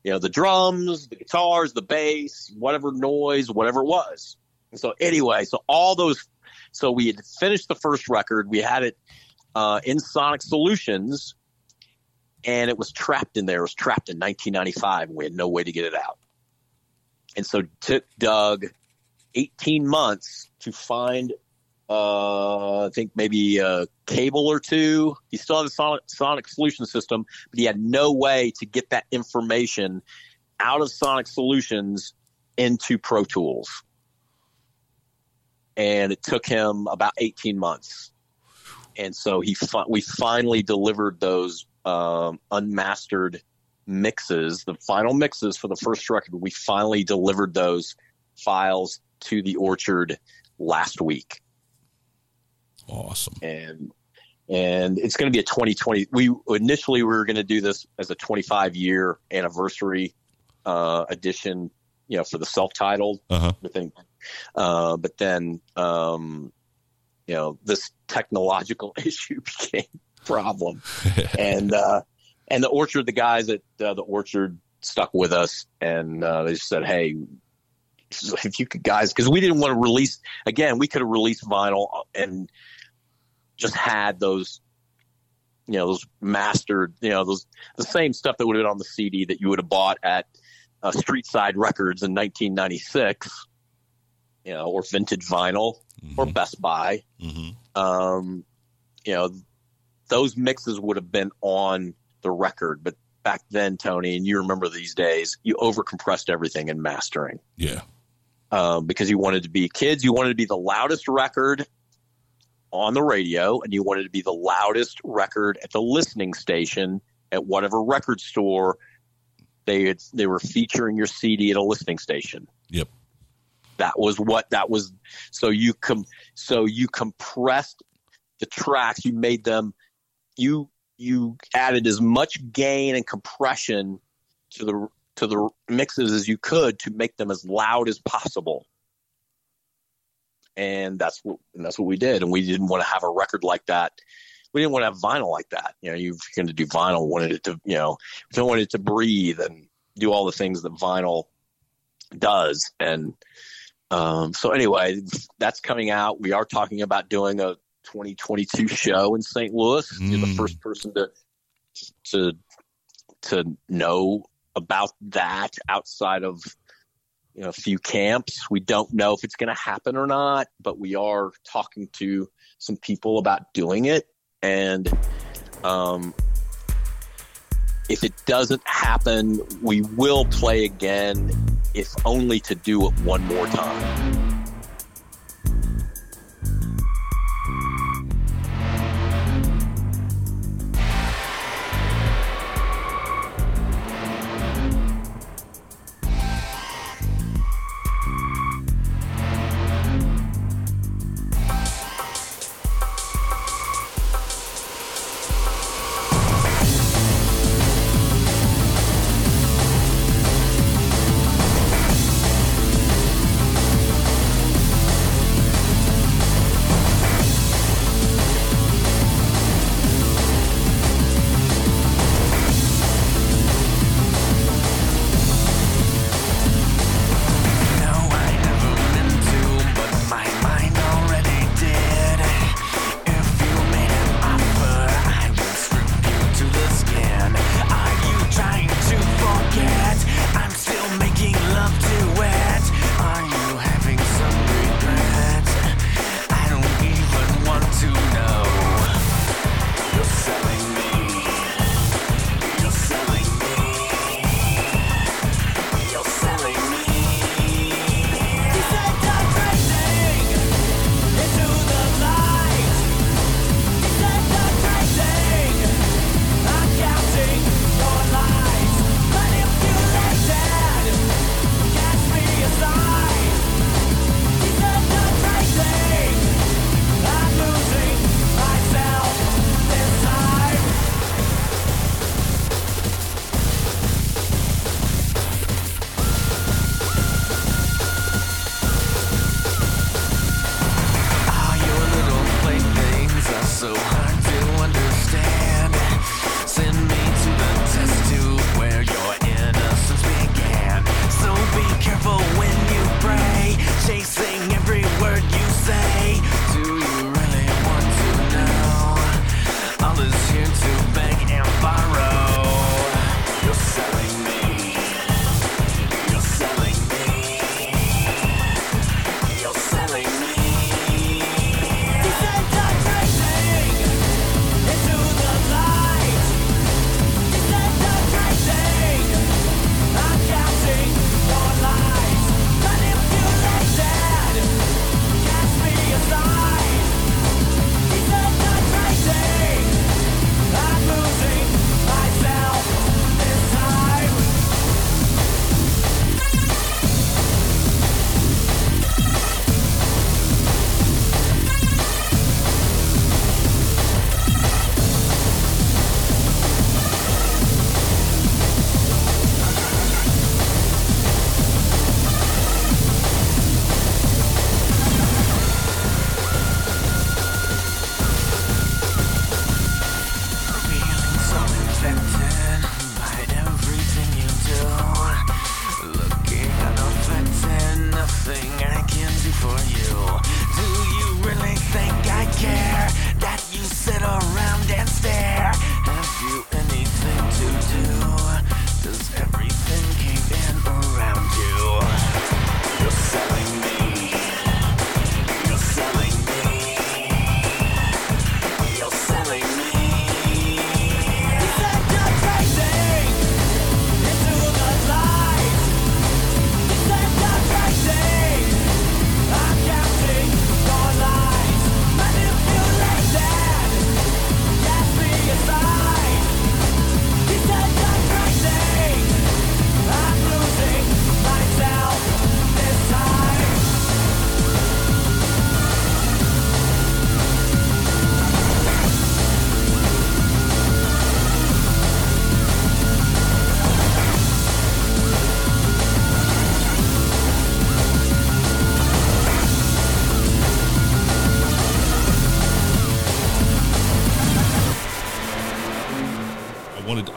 S5: you know, the drums, the guitars, the bass, whatever noise, whatever it was. And so anyway, so all those, so we had finished the first record. We had it uh, in Sonic Solutions, and it was trapped in there. It was trapped in 1995, and we had no way to get it out. And so it took Doug 18 months to find, uh, I think maybe a cable or two. He still had a Sonic, Sonic Solution system, but he had no way to get that information out of Sonic Solutions into Pro Tools. And it took him about 18 months. And so he fi- we finally delivered those um, unmastered mixes, the final mixes for the first record. We finally delivered those files to the Orchard last week,
S2: Awesome.
S5: and and it's going to be a 2020. We initially we were going to do this as a 25 year anniversary uh, edition, you know, for the self titled
S2: Uh huh.
S5: thing. Uh, but then, um, you know, this technological issue became a problem, and uh, and the orchard, the guys at uh, the orchard stuck with us, and uh, they just said, "Hey, if you could, guys," because we didn't want to release again. We could have released vinyl and just had those. You know those mastered, you know those the same stuff that would have been on the CD that you would have bought at uh, Street Side Records in 1996, you know, or vintage vinyl or Best Buy.
S2: hmm
S5: Um, you know, those mixes would have been on the record, but back then, Tony, and you remember these days, you overcompressed everything in mastering
S2: Yeah.
S5: um, because you wanted to be kids. You wanted to be the loudest record on the radio, and you wanted to be the loudest record at the listening station at whatever record store they had, they were featuring your CD at a listening station.
S2: Yep.
S5: That was what that was. So you com so you compressed the tracks. You made them. You you added as much gain and compression to the to the mixes as you could to make them as loud as possible. And that's what and that's what we did. And we didn't want to have a record like that. We didn't want to have vinyl like that. You know, you're going to do vinyl, wanted it to, you know, don't want it to breathe and do all the things that vinyl does. And um, so anyway, that's coming out. We are talking about doing a 2022 show in St. Louis. You're the
S2: Mm.
S5: first person to to to know about that outside of you know a few camps. We don't know if it's going to happen or not, but we are talking to some people about doing it. And um, if it doesn't happen, we will play again, if only to do it one more time.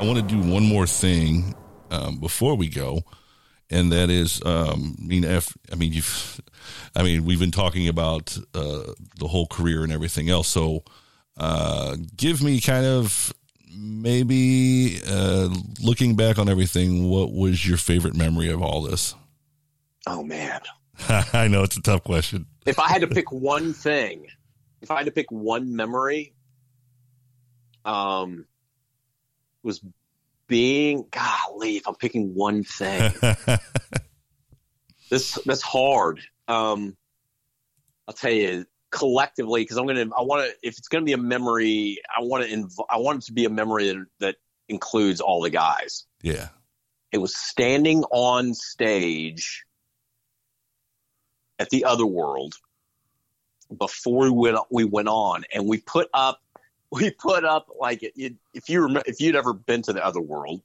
S2: I want to do one more thing um, before we go, and that is, um, I mean, if, I mean, you've, I mean, we've been talking about uh, the whole career and everything else. So, uh, give me kind of maybe uh, looking back on everything. What was your favorite memory of all this?
S5: Oh man,
S2: I know it's a tough question.
S5: if I had to pick one thing, if I had to pick one memory, um, was being golly. If I'm picking one thing, this that's hard. Um, I'll tell you collectively because I'm gonna. I want to. If it's gonna be a memory, I want to. Inv- I want it to be a memory that, that includes all the guys.
S2: yeah.
S5: It was standing on stage at the other world before we went we went on, and we put up we put up like if you remember if you'd ever been to the other world,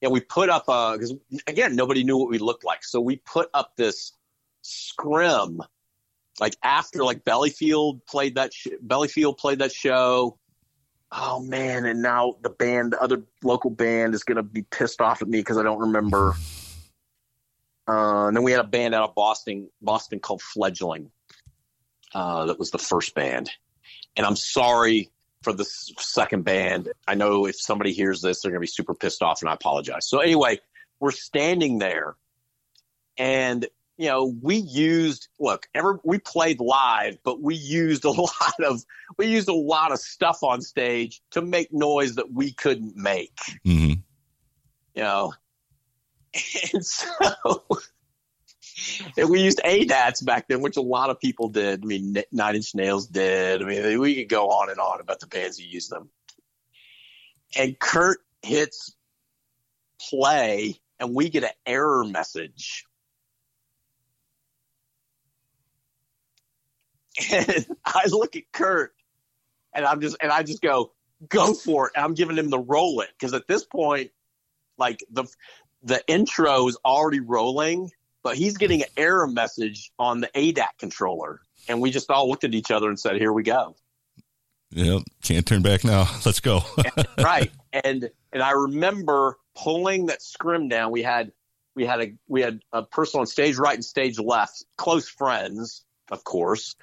S5: and we put up because again nobody knew what we looked like, so we put up this scrim like after like Bellyfield played that sh- Bellyfield played that show. Oh man! And now the band, the other local band, is gonna be pissed off at me because I don't remember. Uh, and then we had a band out of Boston, Boston called Fledgling. Uh, that was the first band, and I'm sorry for the second band. I know if somebody hears this, they're gonna be super pissed off, and I apologize. So anyway, we're standing there, and you know, we used look, ever we played live, but we used a lot of we used a lot of stuff on stage to make noise that we couldn't make.
S2: hmm
S5: You know. And so and we used ADATs back then, which a lot of people did. I mean, Nine Inch Nails did. I mean, we could go on and on about the bands who used them. And Kurt hits play, and we get an error message And I look at Kurt and I'm just and I just go, go for it. And I'm giving him the roll it. Because at this point, like the the intro is already rolling, but he's getting an error message on the ADAT controller. And we just all looked at each other and said, Here we go.
S2: Yep. Can't turn back now. Let's go.
S5: right. And and I remember pulling that scrim down. We had we had a we had a person on stage right and stage left, close friends, of course.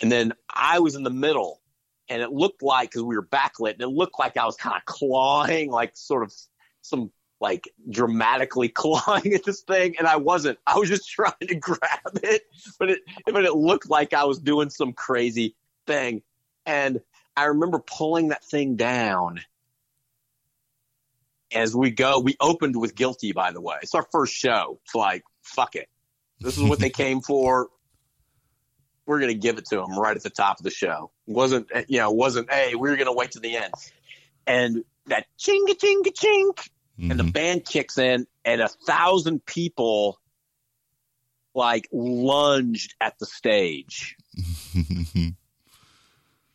S5: And then I was in the middle, and it looked like because we were backlit, and it looked like I was kind of clawing, like sort of some like dramatically clawing at this thing, and I wasn't. I was just trying to grab it, but it but it looked like I was doing some crazy thing. And I remember pulling that thing down as we go. We opened with Guilty, by the way. It's our first show. It's like, fuck it. This is what they came for. We're going to give it to them right at the top of the show. wasn't you know, wasn't, hey, we going to wait to the end. And that chinga chinga chink, and the band kicks in, and a thousand people like lunged at the stage.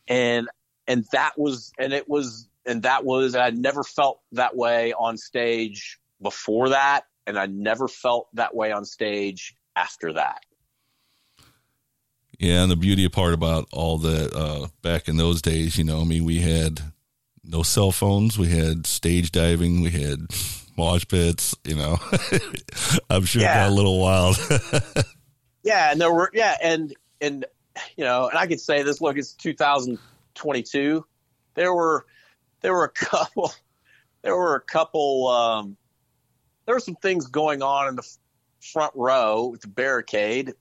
S5: and and that was and it was and that was I never felt that way on stage before that and I never felt that way on stage after that.
S2: Yeah, and the beauty part about all that uh, back in those days, you know, I mean, we had no cell phones, we had stage diving, we had mosh pits, you know. I'm sure it got a little wild.
S5: Yeah, and there were yeah, and and you know, and I could say this. Look, it's 2022. There were there were a couple there were a couple um, there were some things going on in the front row with the barricade.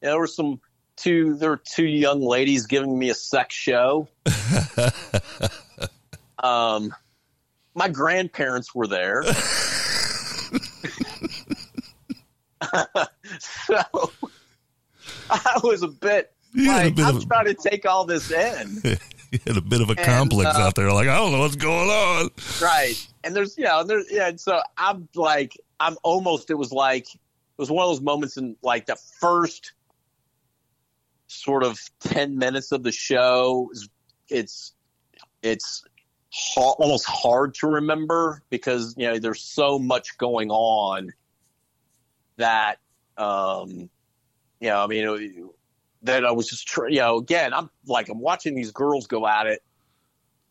S5: There were some two there were two young ladies giving me a sex show. um, my grandparents were there. so I was a bit
S2: You a
S5: like
S2: bit
S5: I'm
S2: of
S5: trying to take all this in.
S2: you had a bit of a
S5: And,
S2: complex
S5: uh,
S2: out there. Like, I don't know what's going on.
S5: right. And there's you know, there's yeah, and so I'm like I'm almost it was like it was one of those moments in like the first sort of 10 minutes of the show it's it's ha- almost hard to remember because you know there's so much going on that um you know I mean that I was just tr- you know again I'm like I'm watching these girls go at it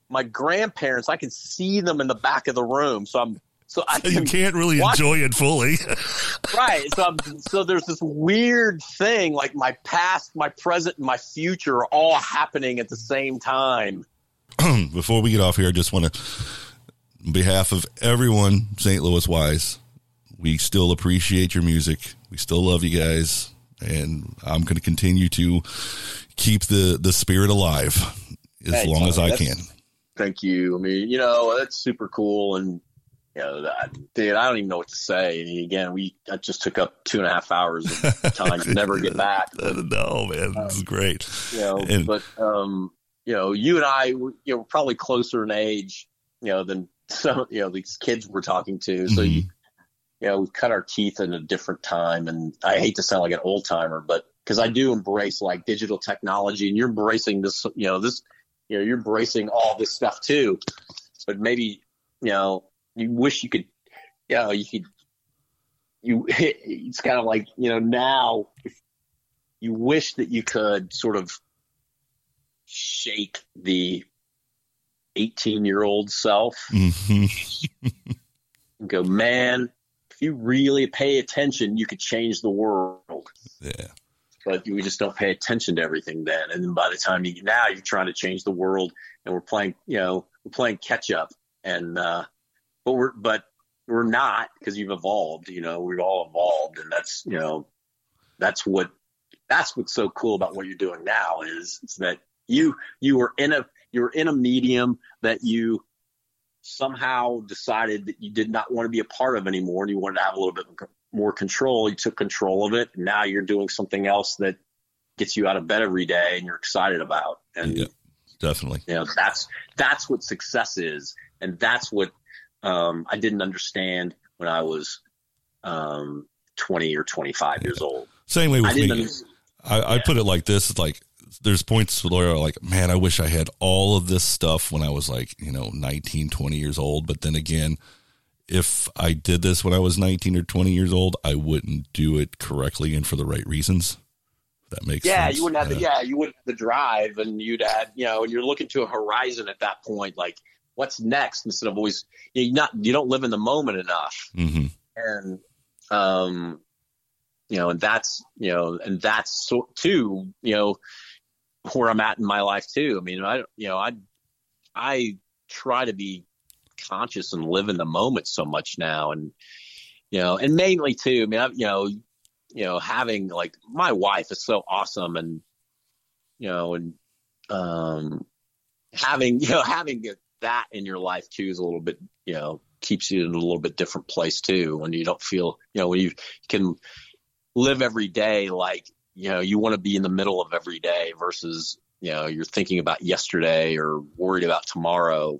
S5: my grandparents, I can see them in the back of the room. So I'm so I
S2: You
S5: can
S2: can't really
S5: watch-
S2: enjoy it fully.
S5: right. So I'm, so there's this weird thing like my past, my present, and my future are all happening at the same time.
S2: Before we get off here, I just want to, on behalf of everyone, St. Louis wise, we still appreciate your music. We still love you guys, and I'm going to continue to keep the the spirit alive as
S5: Hey,
S2: long as I can.
S5: Thank you. I mean, you know, that's super cool. And, you know, that, dude, I don't even know what to say. And again, we, I just took up two and a half hours of time to never get back.
S2: no, man, this is great.
S5: you know,
S2: And-
S5: but um, you know, you and I, were, you know, we're probably closer in age, you know, than some, you know, these kids we're talking to. So you, you know, we've cut our teeth in a different time, and I hate to sound like an old timer, but because I do embrace like digital technology, and you're embracing this, you know, this, you know, you're embracing all this stuff too. But maybe, you know, you wish you could, you know, you could, you, it's kind of like, you know, now if you wish that you could sort of shake the 18 year old self
S2: Mhm.
S5: and go, man, if you really pay attention, you could change the world.
S2: Yeah.
S5: But we just don't pay attention to everything then. And then by the time you now you're trying to change the world and we're playing, you know, we're playing catch up and, uh, but we're, but we're not because you've evolved, you know, we've all evolved and that's, you know, that's what, that's what's so cool about what you're doing now is, is that you, you were in a, you were in a medium that you somehow decided that you did not want to be a part of anymore and you wanted to have a little bit more control. You took control of it. And now you're doing something else that gets you out of bed every day and you're excited about. And
S2: Yeah, definitely.
S5: you know, that's that's what success is, and that's what um, I didn't understand when I was um, 20 or 25 years old.
S2: Same way with
S5: didn't.
S2: me. I, I put it like this: it's like there's points where like, man, I wish I had all of this stuff when I was like, you know, 19, 20 years old. But then again, if I did this when I was 19 or 20 years old, I wouldn't do it correctly and for the right reasons. If that makes
S5: yeah,
S2: sense.
S5: you wouldn't have the yeah, you wouldn't have the drive, and you'd had you know, and you're looking to a horizon at that point, like what's next, instead of always you not you don't live in the moment enough,
S2: hmm
S5: and um, you know, and that's you know, and that's so, too, you know, where I'm at in my life too. I mean, I you know, I I try to be conscious and live in the moment so much now, and you know, and mainly too. I mean, I, you know, you know, having like my wife is so awesome, and you know, and um, having you know having that in your life too is a little bit you know keeps you in a little bit different place too when you don't feel you know when you can live every day like you know you want to be in the middle of every day versus you know you're thinking about yesterday or worried about tomorrow.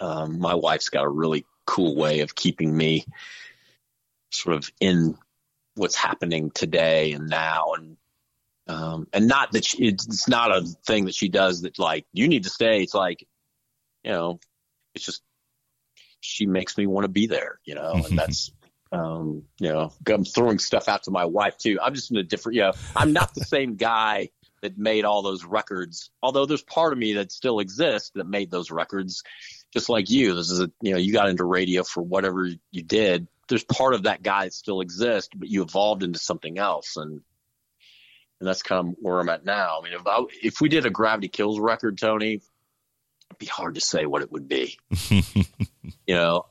S5: Um, my wife's got a really cool way of keeping me sort of in what's happening today and now. And um, and not that she, it's, it's not a thing that she does that like you need to stay. It's like you know it's just she makes me want to be there you know and that's um, you know i'm throwing stuff out to my wife too i'm just in a different you know i'm not the same guy that made all those records although there's part of me that still exists that made those records just like you this is a you know you got into radio for whatever you did there's part of that guy that still exists but you evolved into something else and and that's kind of where I'm at now. I mean, if I, if we did a Gravity Kills record, Tony, it'd be hard to say what it would be. you know,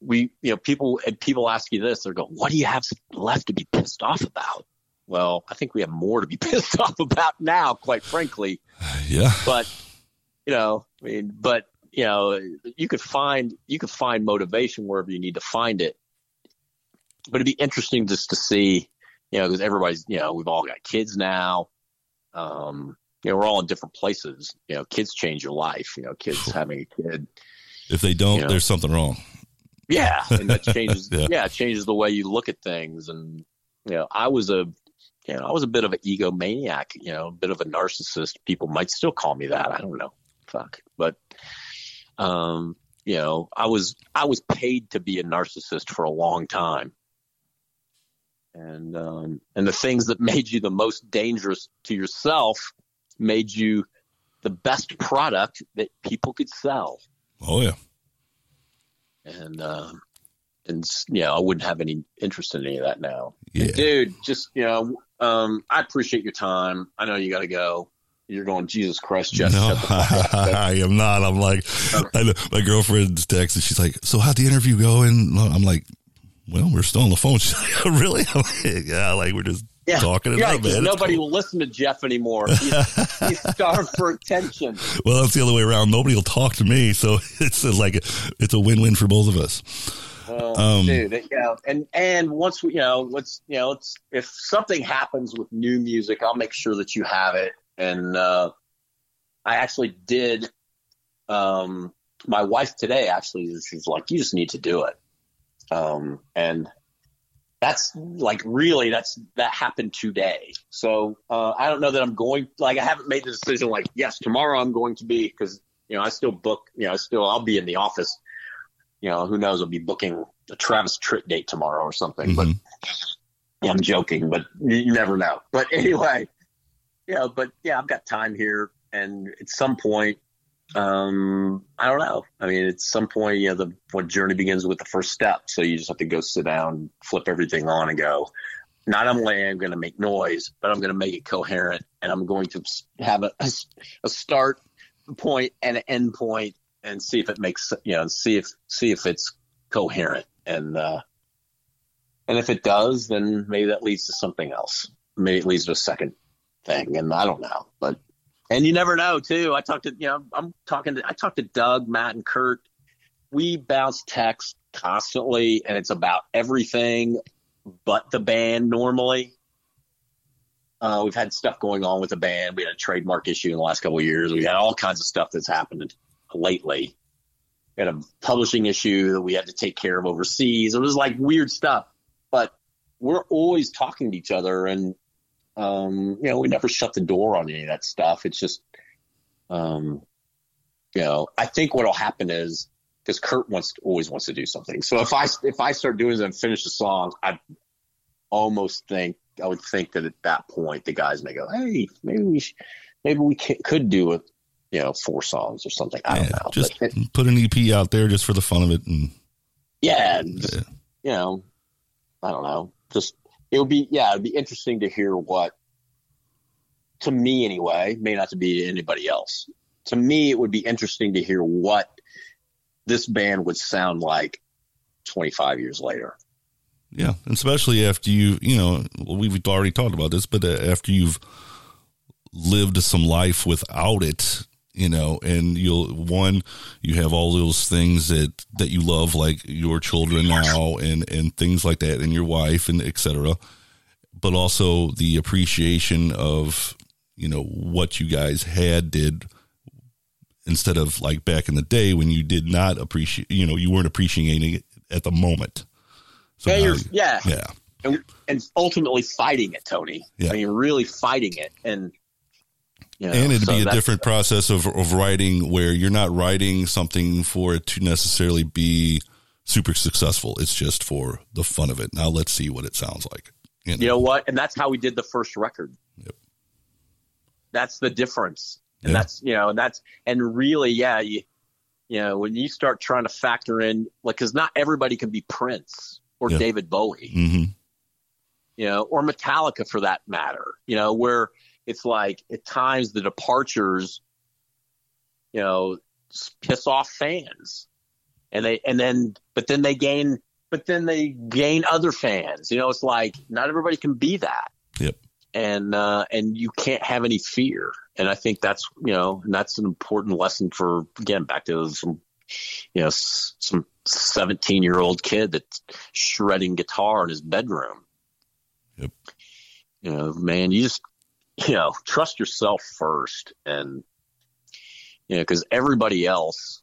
S5: we, you know, people and people ask you this, they're going, "What do you have left to be pissed off about?" Well, I think we have more to be pissed off about now, quite frankly.
S2: Yeah.
S5: But you know, I mean, but you know, you could find you could find motivation wherever you need to find it. But it'd be interesting just to see you know, because everybody's, you know, we've all got kids now. Um, you know, we're all in different places. You know, kids change your life. You know, kids having a kid.
S2: If they don't,
S5: Yeah.
S2: there's something wrong.
S5: Yeah, and that changes.
S2: Yeah.
S5: yeah. it changes the way you look at things. And you know, I was a, you know, I was a bit of an egomaniac. You know, a bit of a narcissist. People might still call me that. I don't know. Fuck, but, um, you know, I was I was paid to be a narcissist for a long time. and um, and the things that made you the most dangerous to yourself made you the best product that people could sell.
S2: Oh yeah.
S5: And uh, and you know, I wouldn't have any interest in any of that now.
S2: Yeah.
S5: Dude, just you know, um, I appreciate your time. I know you got to go. You're going, Jesus Christ, Jeff.
S2: No,
S5: shut the fuck up."
S2: I am not. I'm like, I know, my girlfriend's texting. She's like, "So how'd the interview go?" And I'm like, "Well, we're still on the phone." She's like, "Really?" I'm like, "Yeah, like we're just
S5: Yeah,
S2: talking about it
S5: yeah,
S2: up, man."
S5: Nobody
S2: cool."
S5: will listen to Jeff anymore. He's, he's starved for attention.
S2: Well, that's the other way around. Nobody will talk to me, so it's like it's a win-win for both of us.
S5: Oh,
S2: Um,
S5: dude, you know, and and once we, you know, let's, you know, it's if something happens with new music, I'll make sure that you have it. And uh, I actually did. Um, my wife today actually, she's like, you just need to do it. Um, and that's like really that's that happened today. So uh, I don't know that I'm going. Like I haven't made the decision. Like yes, tomorrow I'm going to be because you know I still book. You know, I still I'll be in the office you know, who knows? I'll be booking a Travis Tritt date tomorrow or something. But
S2: Mhm.
S5: yeah, I'm joking, but you, you never know. But anyway, yeah, but yeah, I've got time here, and at some point, um, I don't know. I mean, at some point, you know, the what journey begins with the first step. So you just have to go sit down, flip everything on, and go. Not only am I going to make noise, but I'm going to make it coherent, and I'm going to have a, a start point and an end point, and see if it makes you know, see if see if it's coherent, and uh, and if it does, then maybe that leads to something else. Maybe it leads to a second thing, and I don't know. But and you never know too. I talked to you know I'm talking to I talked to Doug, Matt, and Kurt. We bounce text constantly, and it's about everything but the band normally. Uh, we've had stuff going on with the band. We had a trademark issue in the last couple of years. We had all kinds of stuff that's happened lately. We had a publishing issue that we had to take care of overseas. It was like weird stuff, but we're always talking to each other, and um, you know, we never shut the door on any of that stuff. It's just, um, you know, I think what'll happen is because Kurt wants always wants to do something. So if I if I start doing and finish the song, I almost think I would think that at that point the guys may go, hey, maybe we sh- maybe we ca- could do it, you know, four songs or something. I don't
S2: Yeah,
S5: know.
S2: just
S5: But
S2: put an EP out there just for the fun of it, and
S5: yeah, just,
S2: Yeah.
S5: you know, I don't know. Just it would be yeah, it'd be interesting to hear what to me anyway, may not to be anybody else. To me it would be interesting to hear what this band would sound like 25 years later.
S2: Yeah, especially after you, you know, we've already talked about this, but uh, after you've lived some life without it, you know, and you'll one, you have all those things that that you love, like your children now, and and things like that, and your wife, and etc. But also the appreciation of you know what you guys had did instead of like back in the day when you did not appreciate, you know, you weren't appreciating it at the moment. So
S5: yeah,
S2: now
S5: yeah,
S2: yeah.
S5: and, and ultimately fighting it, Tony.
S2: Yeah.
S5: I mean, really fighting it, and you know,
S2: and it'd
S5: so
S2: be a different process of, of writing where you're not writing something for it to necessarily be super successful. It's just for the fun of it. Now let's see what it sounds like. You know?
S5: You know what? And that's how we did the first record.
S2: Yep.
S5: That's the difference. And that's, you know, and that's, and really, yeah, you, you know, when you start trying to factor in, like, cause not everybody can be Prince or
S2: Yeah.
S5: David Bowie,
S2: hmm
S5: you know, or Metallica for that matter, you know, where it's like at times the departures, you know, piss off fans and they, and then, but then they gain, but then they gain other fans, you know, it's like not everybody can be that
S2: Yep.
S5: and uh, and you can't have any fear. And I think that's you know, and that's an important lesson for again back to some you know s- some seventeen year old kid that's shredding guitar in his bedroom.
S2: Yep.
S5: You know, man, you just you know trust yourself first, and you know because everybody else.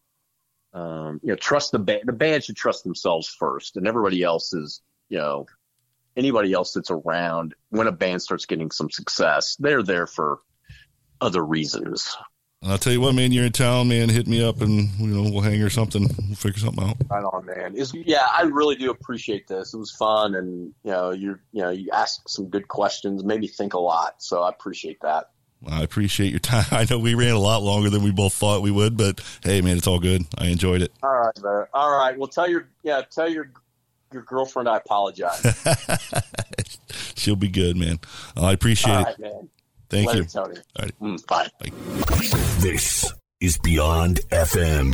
S5: Um, you know, trust the band. The band should trust themselves first, and everybody else is, you know, anybody else that's around when a band starts getting some success, they're there for other reasons.
S2: I'll tell you what, man, you're in town, man. Hit me up and you know we'll hang or something. We'll figure something out.
S5: Right on, man. Is yeah, I really do appreciate this. It was fun, and you know, you you know, you asked some good questions, made me think a lot. So I appreciate that.
S2: I appreciate your time. I know we ran a lot longer than we both thought we would, but hey, man, it's all good. I enjoyed it.
S5: All right, man. All right. Well, tell your yeah, tell your your girlfriend I apologize.
S2: She'll be good, man. I appreciate
S5: All
S2: it.
S5: man.
S2: Thank
S5: Later,
S2: you.
S5: Tony.
S2: All right.
S5: Mm, bye.
S4: This is Beyond FM.